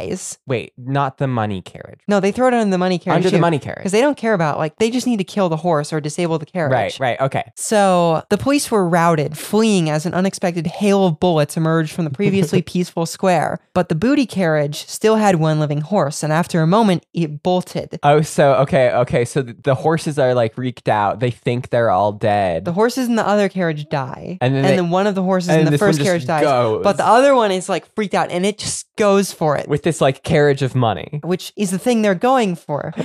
Wait, not the money carriage.
No, they throw it under the money carriage.
under the money carriage.
Because they don't care about, like, they just need to kill the horse or disable the carriage.
Right, right. Okay.
So the police were routed, fleeing as an unexpected hail of bullets emerged from the previously peaceful square. But the booty carriage still had one living horse, and after a moment, it bolted.
Oh, so okay, okay. So th- the horses are like freaked out. They think they're all dead.
The horses in the other carriage die.
And then
and
they-
then one of the horses in the
first one
first
just
carriage dies.
goes.
But the other one is like freaked out and it just goes for it.
with this like carriage of money.
which is the thing they're going for.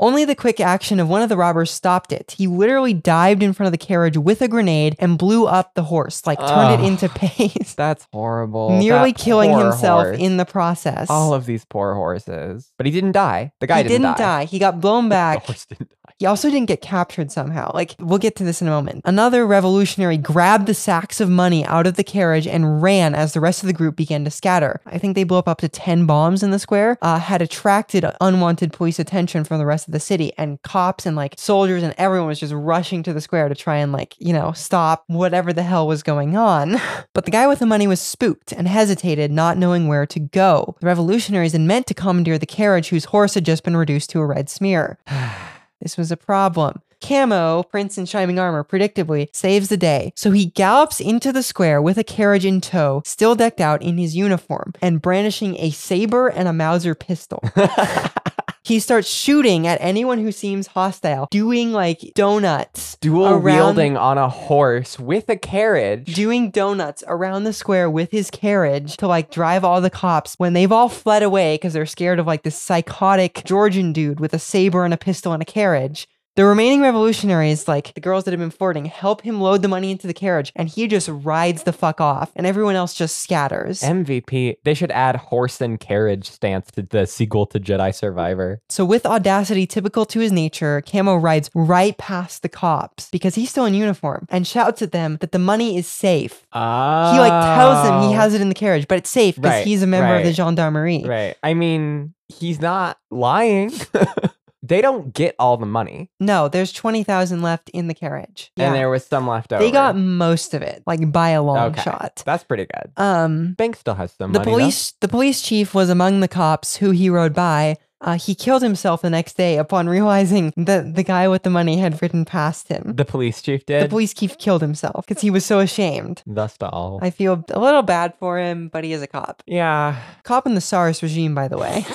Only the quick action of one of the robbers stopped it. He literally dived in front of the carriage with a grenade and blew up the horse, like turned it into paste,
That's horrible.
nearly
That
killing himself
horse.
in the process.
all of these poor horses. But he didn't die. The guy
he
didn't,
didn't die. He got blown
The
back.
horse didn't die.
He also didn't get captured somehow. Like, we'll get to this in a moment. Another revolutionary grabbed the sacks of money out of the carriage and ran as the rest of the group began to scatter. I think they blew up up to 10 bombs in the square, uh, had attracted unwanted police attention from the rest of the city, and cops and like soldiers and everyone was just rushing to the square to try and like, you know, stop whatever the hell was going on. But the guy with the money was spooked and hesitated, not knowing where to go. The revolutionaries had meant to commandeer the carriage whose horse had just been reduced to a red smear. This was a problem. Kamo, Prince in shining armor, predictably saves the day. So he gallops into the square with a carriage in tow, still decked out in his uniform, and brandishing a saber and a Mauser pistol. he starts shooting at anyone who seems hostile, doing like donuts.
Dual
around-
wielding on a horse with a carriage.
Doing donuts around the square with his carriage to like drive all the cops when they've all fled away because they're scared of like this psychotic Georgian dude with a saber and a pistol and a carriage. The remaining revolutionaries, like the girls that have been flirting, help him load the money into the carriage and he just rides the fuck off and everyone else just scatters.
MVP. They should add horse and carriage stance to the sequel to Jedi Survivor.
So, with audacity typical to his nature, Kamo rides right past the cops because he's still in uniform and shouts at them that the money is safe.
Ah.
He like tells them he has it in the carriage, but it's safe because
Right,
he's a member of the
right.
gendarmerie.
Right. I mean, he's not lying. they don't get all the money.
No, there's 20,000 left in the carriage.
And there was some left over.
They got most of it, like by a long
Okay.
shot.
That's pretty good.
Um,
Bank still has some
the
money. though.
police, the police chief was among the cops who he rode by. Uh, he killed himself the next day upon realizing that the guy with the money had ridden past him.
The police chief did.
The police chief killed himself because he was so ashamed.
Thus to all.
I feel a little bad for him, but he is a cop.
yeah.
Cop in the Tsar's regime, by the way.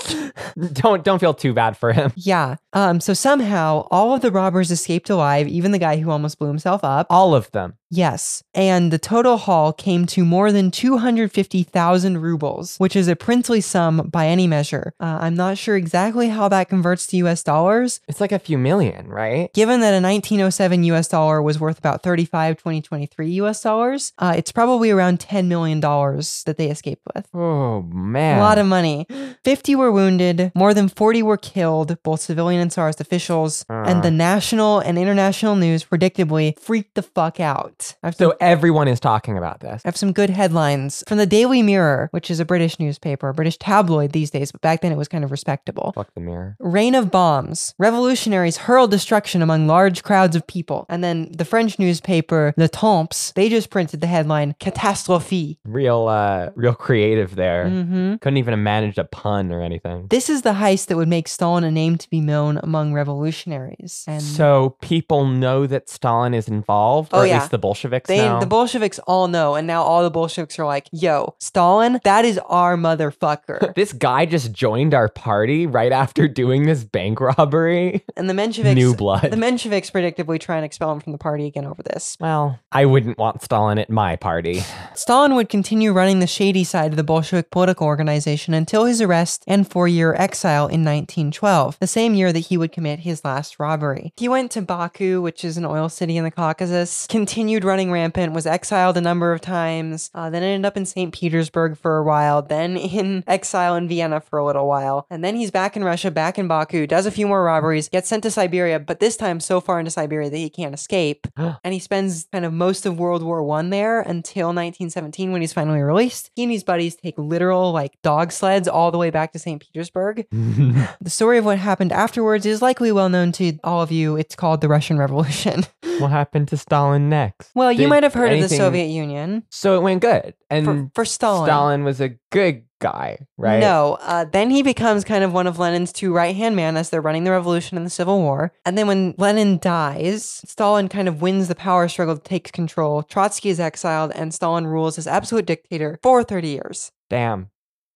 Don't don't feel too bad for him.
yeah. Um. So somehow all of the robbers escaped alive, even the guy who almost blew himself up.
All of them.
Yes. And the total haul came to more than 250,000 rubles, which is a princely sum by any measure. Uh, I'm not sure exactly how that converts to US dollars.
It's like a few million, right?
Given that a 1907 US dollar was worth about 35 2023 US dollars, uh, it's probably around $10 million that they escaped with.
Oh man.
A lot of money. 50 were wounded, more than 40 were killed, both civilian and Tsar's officials, and the national and international news predictably freaked the fuck out. Some,
So everyone is talking about this.
I have some good headlines from the Daily Mirror, which is a British newspaper, a British tabloid these days, but back then it was kind of respectable. Possible.
Fuck the mirror.
Rain of bombs. Revolutionaries hurl destruction among large crowds of people. And then the French newspaper, Le Temps, they just printed the headline Catastrophe.
Real, uh, real creative there.
hmm
Couldn't even have managed a pun or anything.
This is the heist that would make Stalin a name to be known among revolutionaries. And
So people know that Stalin is involved, or
Oh,
at
yeah.
least the Bolsheviks
they,
know.
the Bolsheviks all know, and now all the Bolsheviks are like, "Yo, Stalin, that is our motherfucker."
this guy just joined our party right after doing this bank robbery.
and the Mensheviks,
New blood.
the Mensheviks predictably try and expel him from the party again over this.
Well, I wouldn't want Stalin at my party.
Stalin would continue running the shady side of the Bolshevik political organization until his arrest and four year exile in 1912, the same year that he would commit his last robbery. He went to Baku, which is an oil city in the Caucasus, continued running rampant, was exiled a number of times, uh, then ended up in St. Petersburg for a while, then in exile in Vienna for a little while, and then he's back in Russia, back in Baku, does a few more robberies, gets sent to Siberia, but this time so far into Siberia that he can't escape and he spends kind of most of World War One there until 1917 when he's finally released. He and his buddies take literal like dog sleds all the way back to St. Petersburg. The story of what happened afterwards is likely well known to all of you. It's called the Russian Revolution.
what happened to Stalin next?
well, you might have heard of the Soviet Union
So it went good. And
for, for Stalin.
Stalin was a good guy, right?
No, uh, then he becomes kind of one of Lenin's two right hand men as they're running the revolution and the Civil War. And then when Lenin dies, Stalin kind of wins the power struggle, takes control. Trotsky is exiled, and Stalin rules as absolute dictator for 30 years.
Damn.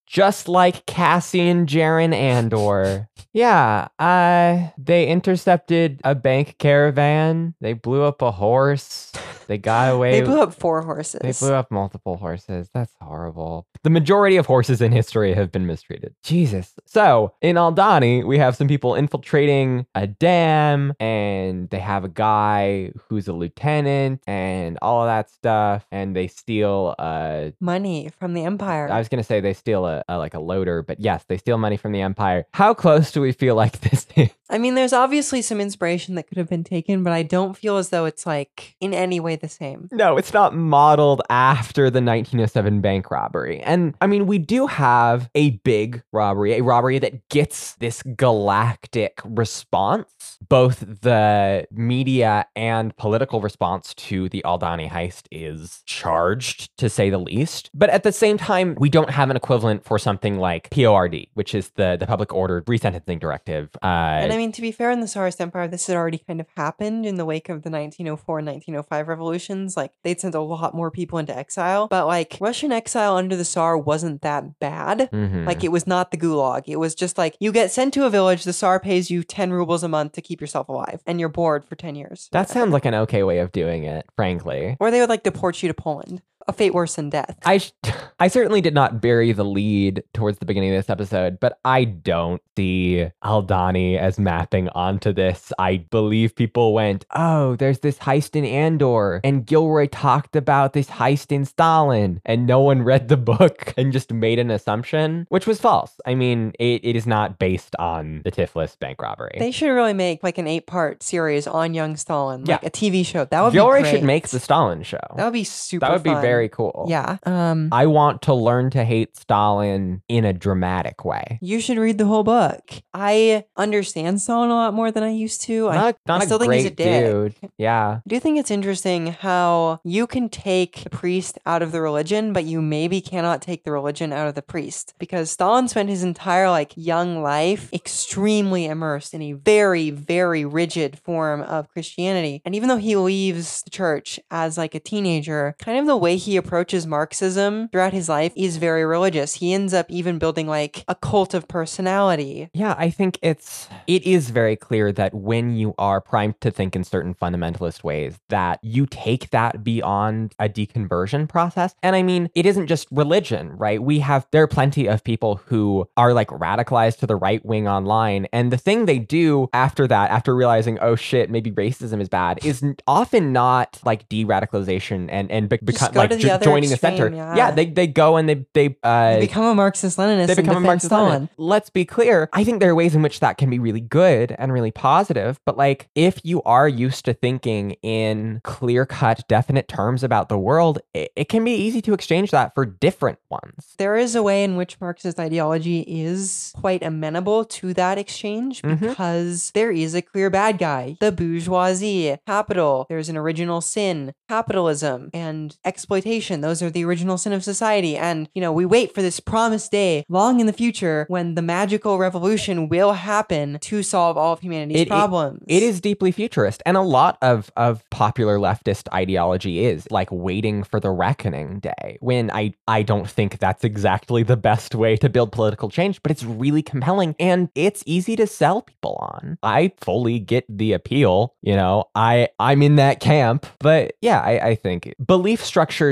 Just like Cassian, Jaren, Andor. yeah, uh, they intercepted a bank caravan. They blew up a horse. They got away.
They blew up four horses.
They blew up multiple horses. That's horrible. The majority of horses in history have been mistreated. Jesus. So, in Aldhani, we have some people infiltrating a dam, and they have a guy who's a lieutenant, and all of that stuff. And they steal a.
Money from the Empire.
I was gonna say they steal a, a like a loader, but yes, they steal money from the Empire. How close do we feel like this is?
I mean, there's obviously some inspiration that could have been taken, but I don't feel as though it's like in any way the same.
No, it's not modeled after the 1907 bank robbery. And I mean, we do have a big robbery, a robbery that gets this galactic response. Both the media and political response to the Aldhani heist is charged, to say the least. But at the same time, we don't have an equivalent for something like PORD, which is the, the public order resentencing directive. Uh,
I mean, to be fair, in the Tsarist Empire, this had already kind of happened in the wake of the 1904 and 1905 revolutions. Like, they'd sent a lot more people into exile, but like, Russian exile under the Tsar wasn't that bad.
mhm.
Like, it was not the gulag. It was just like, you get sent to a village, the Tsar pays you 10 rubles a month to keep yourself alive, and you're bored for 10 years.
that sounds like an okay way of doing it, frankly.
Or they would like deport you to Poland. A fate worse than death.
I sh- I certainly did not bury the lead towards the beginning of this episode, but I don't see Aldhani as mapping onto this. I believe people went, "Oh, there's this heist in Andor, and Gilroy talked about this heist in Stalin," and no one read the book and just made an assumption, which was false. I mean, it, it is not based on the Tiflis bank robbery.
They should really make like an eight part series on young Stalin, like
Yeah.
a TV show. That would
Gilroy
be great.
should make the Stalin show.
That would be super.
That would be
fun.
Very cool.
Yeah. Um.
I want to learn to hate Stalin in a dramatic way.
You should read the whole book. I understand Stalin a lot more than I used to. I,
Not, not
I still think he's a dick.
dude. Yeah.
I do think it's interesting how you can take the priest out of the religion, but you maybe cannot take the religion out of the priest. Because Stalin spent his entire like young life extremely immersed in a very, very rigid form of Christianity. And even though he leaves the church as like a teenager, kind of the way he approaches Marxism throughout his life is very religious. He ends up even building like a cult of personality.
Yeah, I think it's it is very clear that when you are primed to think in certain fundamentalist ways that you take that beyond a deconversion process. And I mean, it isn't just religion, right? We have there are plenty of people who are like radicalized to the right wing online and the thing they do after that after realizing oh shit, maybe racism is bad is often not like de-radicalization and and be-
Just
become
go
like
the
jo-
other
joining the center.
extreme, yeah.
they they go and they they uh
They become a Marxist Leninist
they become a Marxist
Stalin.
Lenin. Let's be clear. I think there are ways in which that can be really good and really positive. But like, if you are used to thinking in clear cut, definite terms about the world, it, it can be easy to exchange that for different ones.
There is a way in which Marxist ideology is quite amenable to that exchange
Mhm.
because there is a clear bad guy the bourgeoisie, capital. There's an original sin, capitalism, and exploitation. Those are the original sin of society. And, you know, we wait for this promised day long in the future when the magical revolution will happen to solve all of humanity's
It- it-
problems.
It is deeply futurist, and a lot of of popular leftist ideology is like waiting for the reckoning day. When I I don't think that's exactly the best way to build political change, but it's really compelling and it's easy to sell people on. I fully get the appeal. You know, I I'm in that camp, but yeah, I, I think belief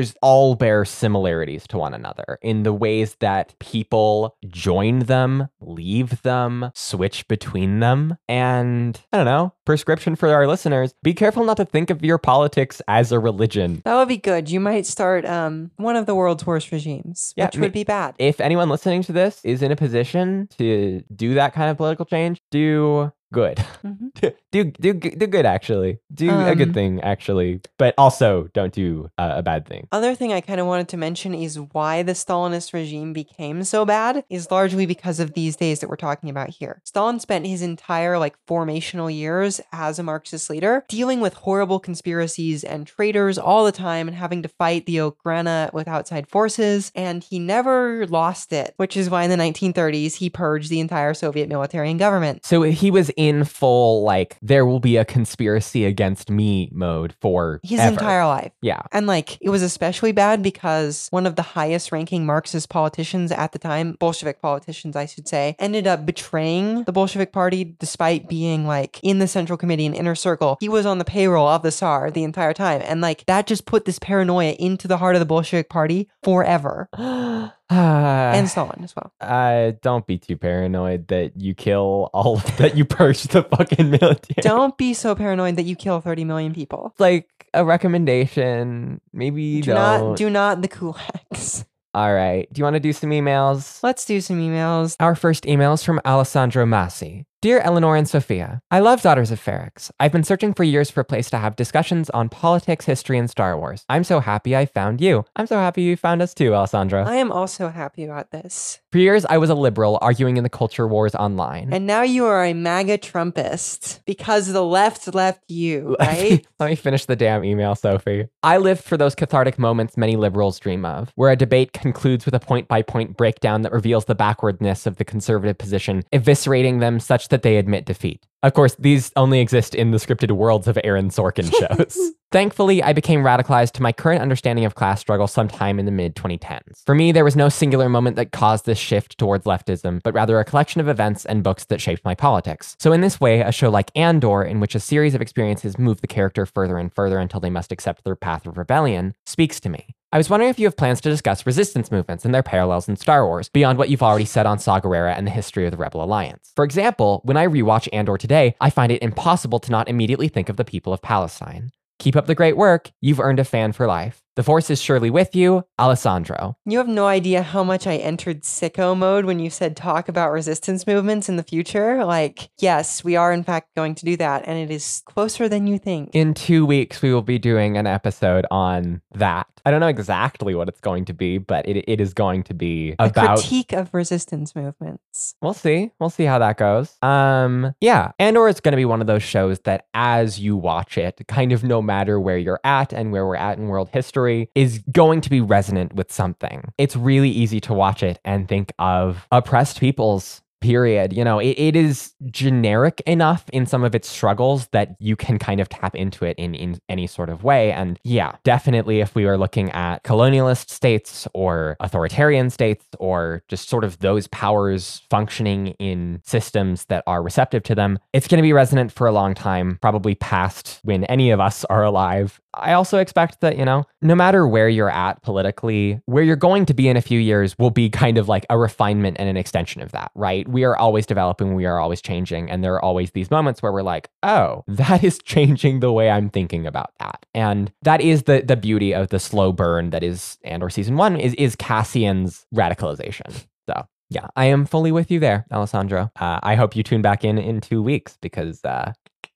structures all bear similarities to one another in the ways that people join them, leave them, switch between them, and I don't know. Prescription for our listeners: be careful not to think of your politics as a religion.
that would be good. You might start um, one of the world's worst regimes,
Yeah,
which would be bad.
If anyone listening to this is in a position to do that kind of political change, do good.
Mhm.
do do do good actually. Do a good
Um,
thing actually, but also don't do uh, a bad thing.
Other thing I kind of wanted to mention is why the Stalinist regime became so bad is largely because of these days that we're talking about here. Stalin spent his entire like formational years as a Marxist leader dealing with horrible conspiracies and traitors all the time and having to fight the Okhrana with outside forces and he never lost it, which is why in the 1930s he purged the entire Soviet military and government.
So he was in full like there will be a conspiracy against me mode for
His
ever.
entire life.
yeah.
And like it was especially bad because one of the highest ranking Marxist politicians at the time, Bolshevik politicians, I should say, ended up betraying the Bolshevik party despite being like in the central committee and inner circle. He was on the payroll of the Tsar the entire time. And like that just put this paranoia into the heart of the Bolshevik party forever.
and
and Stalin as well.
uh, don't be too paranoid that you kill all that you purge the fucking military.
Don't be so paranoid that you kill 30 million people.
like a recommendation. Maybe
Do
don't.
not do not the cool kulaks.
all right. Do you want to do some emails?
Let's do some emails.
Our first email is from Alessandro Massi. Dear Eleanor and Sophia, I love Daughters of Ferrix. I've been searching for years for a place to have discussions on politics, history, and Star Wars. I'm so happy I found you. I'm so happy you found us too, Alessandro.
I am also happy about this.
For years, I was a liberal arguing in the culture wars online.
And now you are a MAGA Trumpist because the left left you, right?
Let me finish the damn email, Sophie. I lived for those cathartic moments many liberals dream of, where a debate concludes with a point by point breakdown that reveals the backwardness of the conservative position, eviscerating them such that they admit defeat. Of course, these only exist in the scripted worlds of Aaron Sorkin shows. Thankfully, I became radicalized to my current understanding of class struggle sometime in the mid 2010s. For me, there was no singular moment that caused this shift towards leftism, but rather a collection of events and books that shaped my politics. So, in this way, a show like Andor, in which a series of experiences move the character further and further until they must accept their path of rebellion, speaks to me. I was wondering if you have plans to discuss resistance movements and their parallels in Star Wars, beyond what you've already said on Saw Gerrera and the history of the Rebel Alliance. For example, when I rewatch Andor today, I find it impossible to not immediately think of the people of Palestine. Keep up the great work. You've earned a fan for life. The force is surely with you, Alessandro.
You have no idea how much I entered sicko mode when you said talk about resistance movements in the future. Like, yes, we are in fact going to do that, and it is closer than you think.
In two weeks, we will be doing an episode on that. I don't know exactly what it's going to be, but it, it is going to be
a
about.
critique of resistance movements.
We'll see. We'll see how that goes. Um, yeah, and or it's going to be one of those shows that, as you watch it, kind of no matter where you're at and where we're at in world history, is going to be resonant with something. It's really easy to watch it and think of oppressed peoples. Period. You know, it, it is generic enough in some of its struggles that you can kind of tap into it in, in any sort of way. And yeah, definitely if we are looking at colonialist states or authoritarian states or just sort of those powers functioning in systems that are receptive to them, it's going to be resonant for a long time, probably past when any of us are alive. I also expect that, you know, no matter where you're at politically, where you're going to be in a few years will be kind of like a refinement and an extension of that, right? We are always developing, we are always changing, and there are always these moments where we're like, "Oh, that is changing the way I'm thinking about that." And that is the the beauty of the slow burn that is Andor season 1 is is Cassian's radicalization. So, yeah, I am fully with you there, Alessandro. Uh, I hope you tune back in in 2 weeks because uh,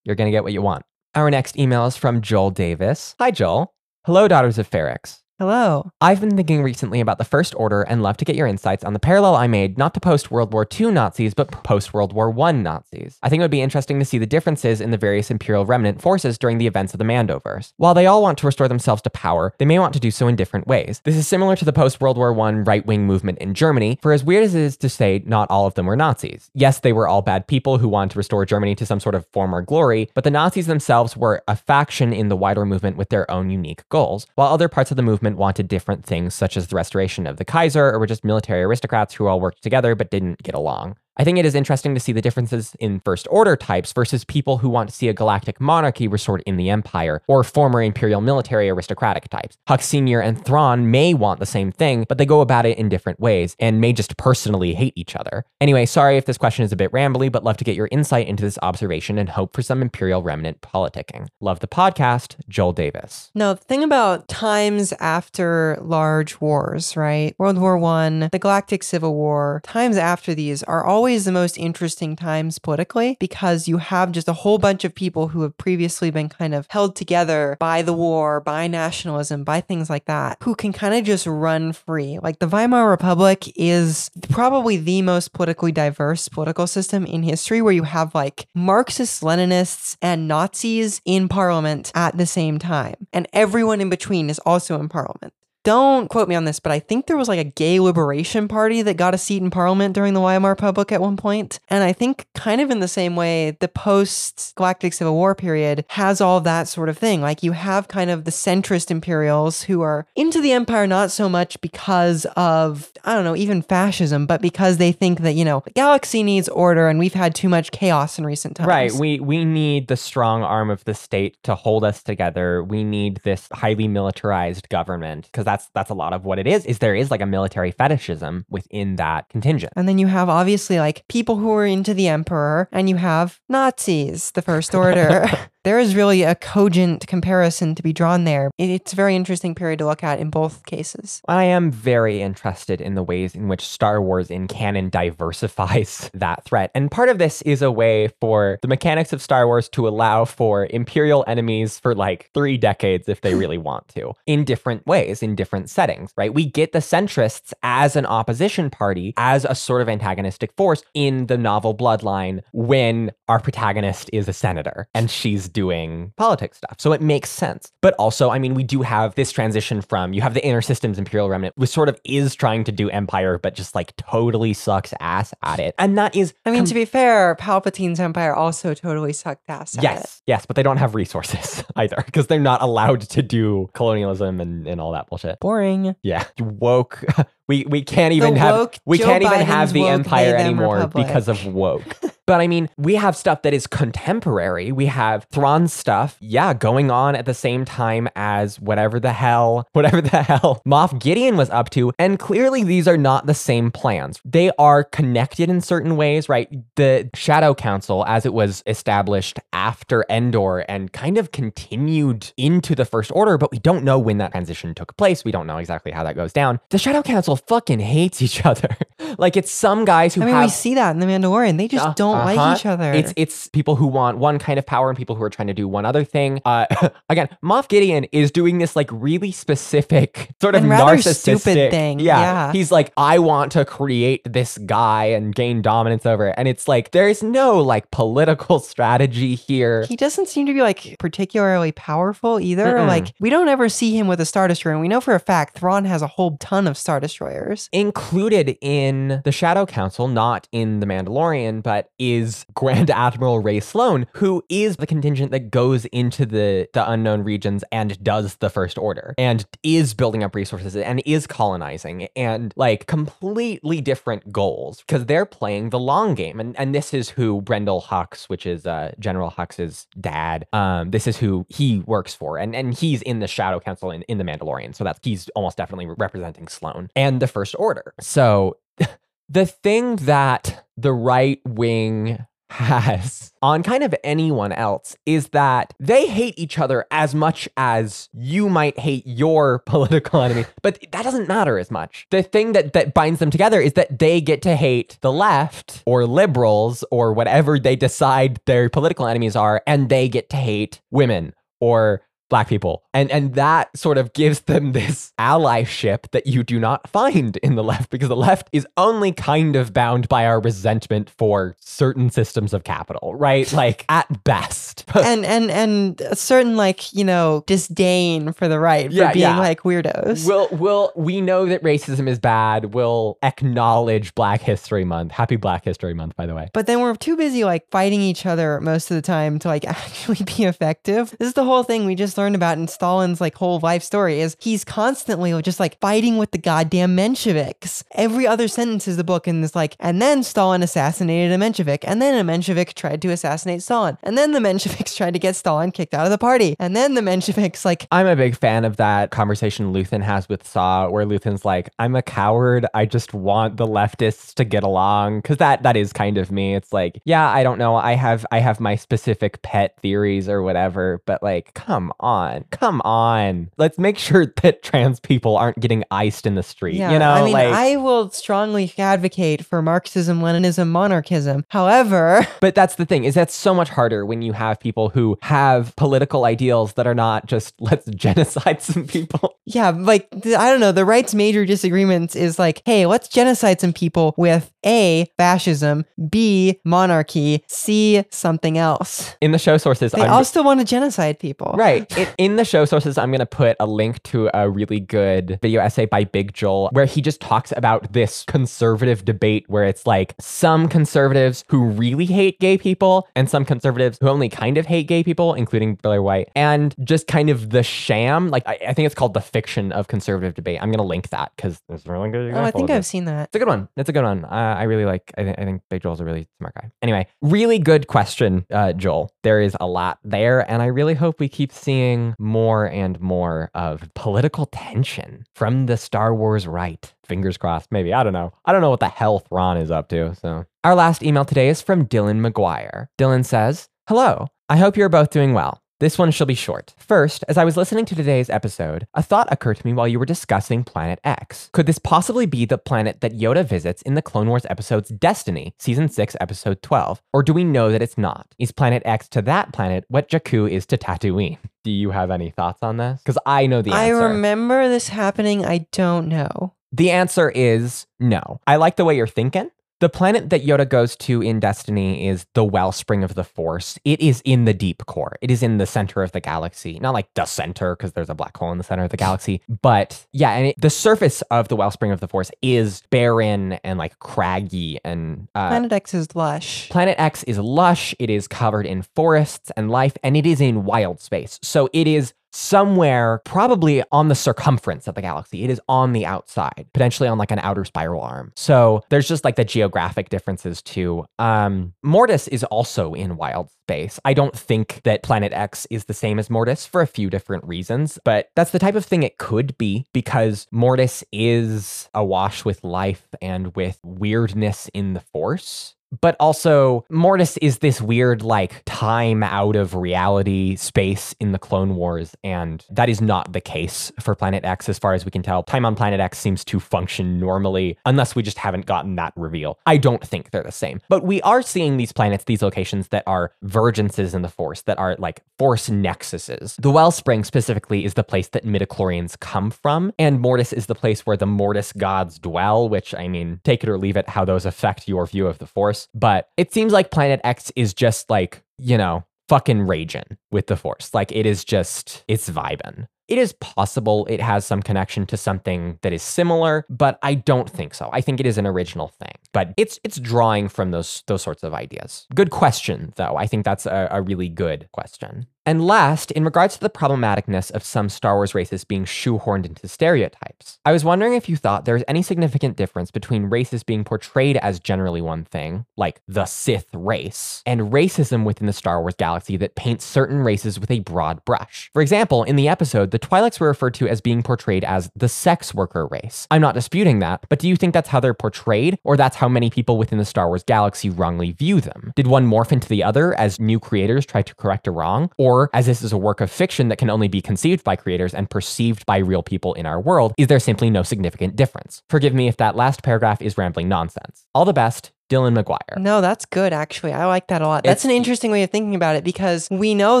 you're going to get what you want. Our next email is from Joel Davis. Hi, Joel. Hello, Daughters of Ferrix.
Hello.
I've been thinking recently about the First Order and love to get your insights on the parallel I made not to post World War II Nazis, but post World War I Nazis. I think it would be interesting to see the differences in the various Imperial remnant forces during the events of the Mandoverse. While they all want to restore themselves to power, they may want to do so in different ways. This is similar to the post World War I right wing movement in Germany, for as weird as it is to say, not all of them were Nazis. Yes, they were all bad people who wanted to restore Germany to some sort of former glory, but the Nazis themselves were a faction in the wider movement with their own unique goals, while other parts of the movement wanted different things, such as the restoration of the Kaiser, or were just military aristocrats who all worked together but didn't get along. I think it is interesting to see the differences in First Order types versus people who want to see a galactic monarchy restored in the Empire, or former Imperial military aristocratic types. Hux Sr. and Thrawn may want the same thing, but they go about it in different ways, and may just personally hate each other. Anyway, sorry if this question is a bit rambly, but love to get your insight into this observation and hope for some Imperial remnant politicking. Love the podcast, Joel Davis.
No, the thing about times after large wars, right? World War One, the Galactic Civil War, times after these are always the most interesting times politically because you have just a whole bunch of people who have previously been kind of held together by the war, by nationalism, by things like that, who can kind of just run free. Like the Weimar Republic is probably the most politically diverse political system in history where you have like Marxist Leninists and Nazis in parliament at the same time. And everyone in between is also in parliament. Don't quote me on this, but I think there was like a gay liberation party that got a seat in parliament during the Weimar Republic at one point. And I think, kind of in the same way, the post Galactic Civil War period has all that sort of thing. Like you have kind of the centrist imperials who are into the empire not so much because of, I don't know, even fascism, but because they think that, you know, the galaxy needs order and we've had too much chaos in recent times.
Right. We we need the strong arm of the state to hold us together. We need this highly militarized government because that's that's a lot of what it is. Is there is like a military fetishism within that contingent.
And then you have obviously like people who are into the emperor, and you have Nazis, the First Order. there is really a cogent comparison to be drawn there. It's a very interesting period to look at in both cases.
I am very interested in the ways in which Star Wars in canon diversifies that threat. And part of this is a way for the mechanics of Star Wars to allow for Imperial enemies for like three decades if they really want to, in different ways, in different settings, right? We get the centrists as an opposition party, as a sort of antagonistic force in the novel Bloodline when our protagonist is a senator and she's doing politics stuff. So it makes sense. But also, I mean, we do have this transition from you have the inner systems Imperial Remnant, which sort of is trying to do Empire, but just like totally sucks ass at it. And that is
I mean, to be fair, Palpatine's empire also totally sucked ass. At it.
Yes, yes, but they don't have resources either because they're not allowed to do colonialism and, and all that bullshit.
Boring.
Yeah, woke. We we can't even have we
Joe
can't even have the empire anymore
republic.
because of woke. but I mean, we have stuff that is contemporary. We have Thrawn stuff, yeah, going on at the same time as whatever the hell, whatever the hell Moff Gideon was up to. And clearly these are not the same plans. They are connected in certain ways, right? The Shadow Council, as it was established after Endor and kind of continued into the First Order, but we don't know when that transition took place. We don't know exactly how that goes down. The Shadow Council fucking hates each other. like it's some guys who
I mean,
have
we see that in The Mandalorian. They just
uh,
don't
uh-huh.
like each other.
It's it's people who want one kind of power and people who are trying to do one other thing. Uh, again, Moff Gideon is doing this like really specific sort of
And rather
narcissistic
stupid thing, yeah.
he's like, I want to create this guy and gain dominance over it, and it's like there's no like political strategy here.
he doesn't seem to be like particularly powerful either.
Mm-mm.
Like we don't ever see him with a star destroyer, and we know for a fact Thrawn has a whole ton of star destroyers.
included in the Shadow Council, not in The Mandalorian, but is Grand Admiral Rae Sloane, who is the contingent that goes into the, the unknown regions and does the First Order and is building up resources and is colonizing and like completely different goals because they're playing the long game. And, and this is who Brendol Hux, which is uh, General Hux's dad, um, this is who he works for. And, and he's in the Shadow Council in, in The Mandalorian. So that's he's almost definitely representing Sloane and the First Order. So the thing that the right wing has on kind of anyone else is that they hate each other as much as you might hate your political enemy, but that doesn't matter as much. The thing that, that binds them together is that they get to hate the left or liberals or whatever they decide their political enemies are, and they get to hate women or black people. And and that sort of gives them this allyship that you do not find in the left because the left is only kind of bound by our resentment for certain systems of capital, right? Like at best.
and and and a certain like, you know, disdain for the right for
Yeah,
being
yeah.
like weirdos.
We'll, we'll, we know that racism is bad. We'll acknowledge Black History Month. Happy Black History Month, by the way.
But then we're too busy like fighting each other most of the time to like actually be effective. This is the whole thing we just learned about in Stalin's like whole life story is he's constantly just like fighting with the goddamn Mensheviks. Every other sentence is the book and it's like, and then Stalin assassinated a Menshevik, and then a Menshevik tried to assassinate Stalin, and then the Mensheviks tried to get Stalin kicked out of the party, and then the Mensheviks like
I'm a big fan of that conversation Luthen has with Saw, where Luthen's like, "I'm a coward. I just want the leftists to get along," because that that is kind of me. It's like, yeah, I don't know. I have I have my specific pet theories or whatever, but like, come on, come on. Let's make sure that trans people aren't getting iced in the street.
Yeah,
you know,
I mean,
like,
I will strongly advocate for Marxism, Leninism, monarchism. However,
But that's the thing is that's so much harder when you have people who have political ideals that are not just let's genocide some people.
yeah, like I don't know, the right's major disagreements is like, hey, let's genocide some people with A, fascism, B, monarchy, C, something else.
In the show sources,
They
I'm,
all still want to genocide people.
Right. In, in the show sources, I'm going to put a link to a really good video essay by Big Joel where he just talks about this conservative debate where it's like some conservatives who really hate gay people and some conservatives who only kind of hate gay people, including Blair White, and just kind of the sham. Like, I, I think it's called The Fiction of Conservative Debate. I'm going to link that because there's a really good
Oh, I think I've
this.
seen that.
It's a good one. It's a good one. Uh, I really like. I, th- I think Big Joel's a really smart guy. Anyway, really good question, uh, Joel. There is a lot there, and I really hope we keep seeing more and more of political tension from the Star Wars right. Fingers crossed. Maybe I don't know. I don't know what the hell Thrawn is up to. So our last email today is from Dylan McGuire. Dylan says, "Hello. I hope you're both doing well." This one shall be short. First, as I was listening to today's episode, a thought occurred to me while you were discussing Planet X. Could this possibly be the planet that Yoda visits in the Clone Wars episodes Destiny, Season 6, Episode 12? Or do we know that it's not? Is Planet X to that planet what Jakku is to Tatooine? Do you have any thoughts on this? Because I know the
I
answer.
I remember this happening. I don't know.
The answer is no. I like the way you're thinking. The planet that Yoda goes to in Destiny is the wellspring of the Force. It is in the deep core. It is in the center of the galaxy. Not like the center, because there's a black hole in the center of the galaxy. But yeah, and it, the surface of the wellspring of the Force is barren and like craggy and uh,
Planet X is lush.
Planet X is lush, it is covered in forests and life, and it is in wild space. So it is somewhere probably on the circumference of the galaxy. It is on the outside, potentially on like an outer spiral arm. So there's just like the geographic differences too. Um, Mortis is also in wild space. I don't think that Planet X is the same as Mortis for a few different reasons, but that's the type of thing it could be because Mortis is awash with life and with weirdness in the Force but also Mortis is this weird like time out of reality space in the Clone Wars and that is not the case for Planet X as far as we can tell. Time on Planet X seems to function normally unless we just haven't gotten that reveal. I don't think they're the same. But we are seeing these planets, these locations that are vergences in the Force that are like Force nexuses. The Wellspring specifically is the place that midichlorians come from and Mortis is the place where the Mortis gods dwell, which I mean, take it or leave it how those affect your view of the Force. But it seems like Planet X is just like, you know, fucking raging with the Force. Like it is just, it's vibing. It is possible it has some connection to something that is similar, but I don't think so. I think it is an original thing. But it's it's drawing from those those sorts of ideas. Good question, though. I think that's a, a really good question. And last, in regards to the problematicness of some Star Wars races being shoehorned into stereotypes, I was wondering if you thought there was any significant difference between races being portrayed as generally one thing, like the Sith race, and racism within the Star Wars galaxy that paints certain races with a broad brush. For example, in the episode, the Twi'leks were referred to as being portrayed as the sex worker race. I'm not disputing that, but do you think that's how they're portrayed, or that's how many people within the Star Wars galaxy wrongly view them? Did one morph into the other as new creators try to correct a wrong, or or as this is a work of fiction that can only be conceived by creators and perceived by real people in our world, is there simply no significant difference? Forgive me if that last paragraph is rambling nonsense. All the best, Dylan McGuire.
No, that's good, actually. I like that a lot. That's
It's-
an interesting way of thinking about it because we know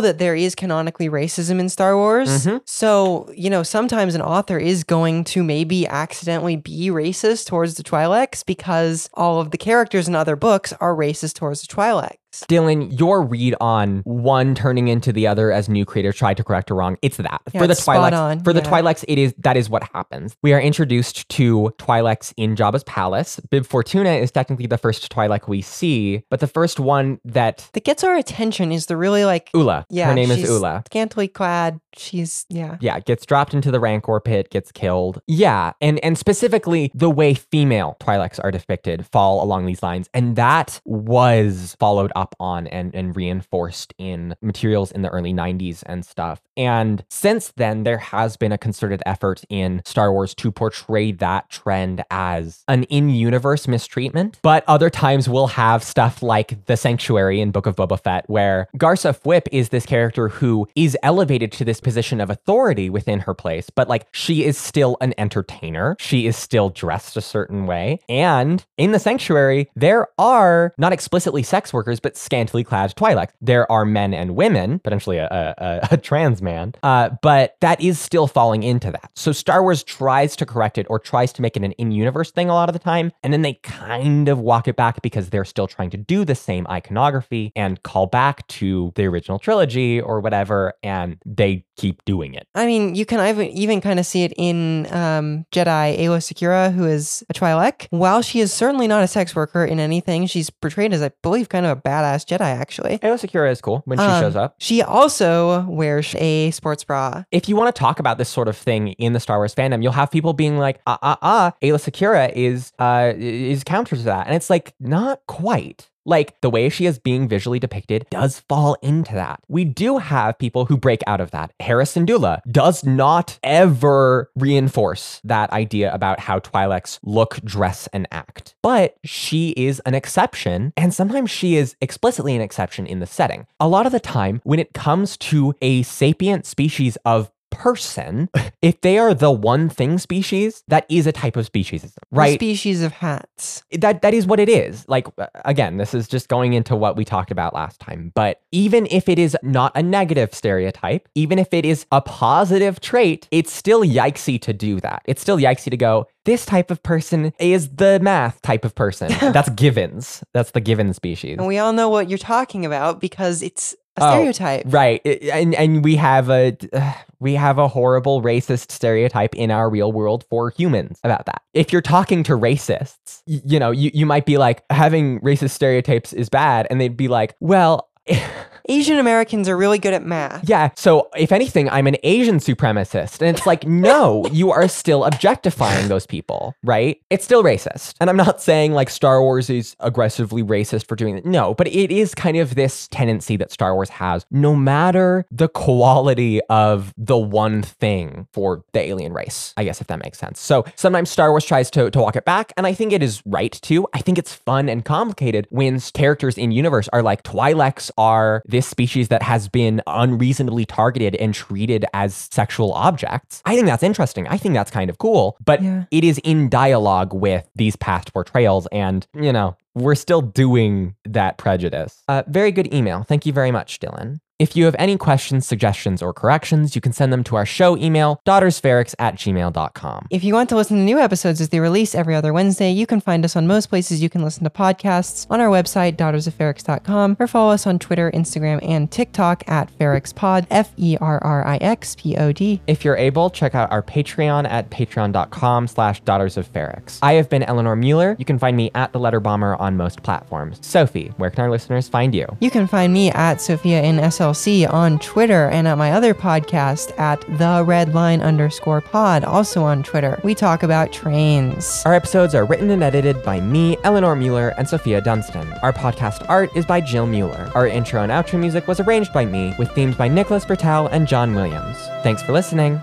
that there is canonically racism in Star Wars.
Mhm.
So, you know, sometimes an author is going to maybe accidentally be racist towards the Twi'leks because all of the characters in other books are racist towards the Twi'leks.
Dylan, your read on one turning into the other as new creators try to correct a wrong, it's that.
Yeah,
for the Twi'leks, for the
yeah.
Twi'leks, it is that is what happens. We are introduced to Twi'leks in Jabba's palace. Bib Fortuna is technically the first Twi'lek we see, but the first one that
That gets our attention is the really like,
Oola,
yeah,
her name is Oola.
Scantily clad. She's, yeah.
Yeah, gets dropped into the Rancor pit, gets killed. Yeah, and and specifically the way female Twi'leks are depicted fall along these lines, and that was followed up on and and reinforced in materials in the early '90s and stuff. And since then, there has been a concerted effort in Star Wars to portray that trend as an in-universe mistreatment. But other times we'll have stuff like the Sanctuary in Book of Boba Fett, where Garsa Fwip is this character who is elevated to this position of authority within her place, but like she is still an entertainer. She is still dressed a certain way. And in the Sanctuary, there are not explicitly sex workers, but scantily clad Twi'leks. There are men and women, potentially a, a, a, trans man, uh, but that is still falling into that. So Star Wars tries to correct it or tries to make it an in-universe thing a lot of the time, and then they kind of walk it back because they're still trying to do the same iconography and call back to the original trilogy or whatever, and they keep doing it.
I mean, you can even, kind of see it in um, Jedi Aayla Secura, who is a Twi'lek. While she is certainly not a sex worker in anything, she's portrayed as, I believe, kind of a badass Jedi, actually.
Aayla Secura is cool when she
Um,
shows up.
She also wears a sports bra.
if you want to talk about this sort of thing in the Star Wars fandom, you'll have people being like, ah, ah, ah, Aayla Secura is, uh, is counter to that. And it's like, not quite. Like the way she is being visually depicted does fall into that. We do have people who break out of that. Hera Syndulla does not ever reinforce that idea about how Twi'leks look, dress, and act. But she is an exception, and sometimes she is explicitly an exception in the setting. A lot of the time, when it comes to a sapient species of person, if they are the one thing species, that is a type of speciesism,
A
right?
species of hats.
that that is what it is. Like uh, again, this is just going into what we talked about last time. But even if it is not a negative stereotype, even if it is a positive trait, it's still yikesy to do that. It's still yikesy to go. This type of person is the math type of person. That's Givins. That's the Givin species.
And we all know what you're talking about because it's a
Oh,
stereotype.
Right. And and we have a uh, we have a horrible racist stereotype in our real world for humans about that. If you're talking to racists, y- you know, you, you might be like having racist stereotypes is bad and they'd be like, "Well,
Asian Americans are really good at math.
yeah, so if anything, I'm an Asian supremacist." And it's like, "No, you are still objectifying those people, right? It's still racist." And I'm not saying like Star Wars is aggressively racist for doing that. No, but it is kind of this tendency that Star Wars has no matter the quality of the one thing for the alien race. I guess if that makes sense. So sometimes Star Wars tries to, to walk it back, and I think it is right to. I think it's fun and complicated when characters in universe are like Twi'leks are this species that has been unreasonably targeted and treated as sexual objects. I think that's interesting. I think that's kind of cool, but
Yeah.
it is in dialogue with these past portrayals, and you know, we're still doing that prejudice. Uh, very good email. Thank you very much, Dylan. If you have any questions, suggestions, or corrections, you can send them to our show email, daughtersferrix at gmail.com.
If you want to listen to new episodes as they release every other Wednesday, you can find us on most places you can listen to podcasts, on our website, daughtersofferrix.com, or follow us on Twitter, Instagram, and TikTok at FerrixPod, F E R R I X P O D.
If you're able, check out our Patreon at patreon.com slash daughters of Ferrix. I have been Eleanor Mueller. You can find me at the letter bomber on most platforms. Sophie, where can our listeners find you?
You can find me at Sofia in SLC on Twitter and at my other podcast at the red line underscore pod, also on Twitter. We talk about trains.
Our episodes are written and edited by me, Eleanor Mueller, and Sofia Dunstan. Our podcast art is by Jill Mueller. Our intro and outro music was arranged by me, with themes by Nicholas Britell and John Williams. Thanks for listening.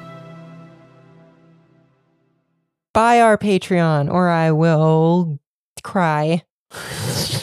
Buy our Patreon or I will cry.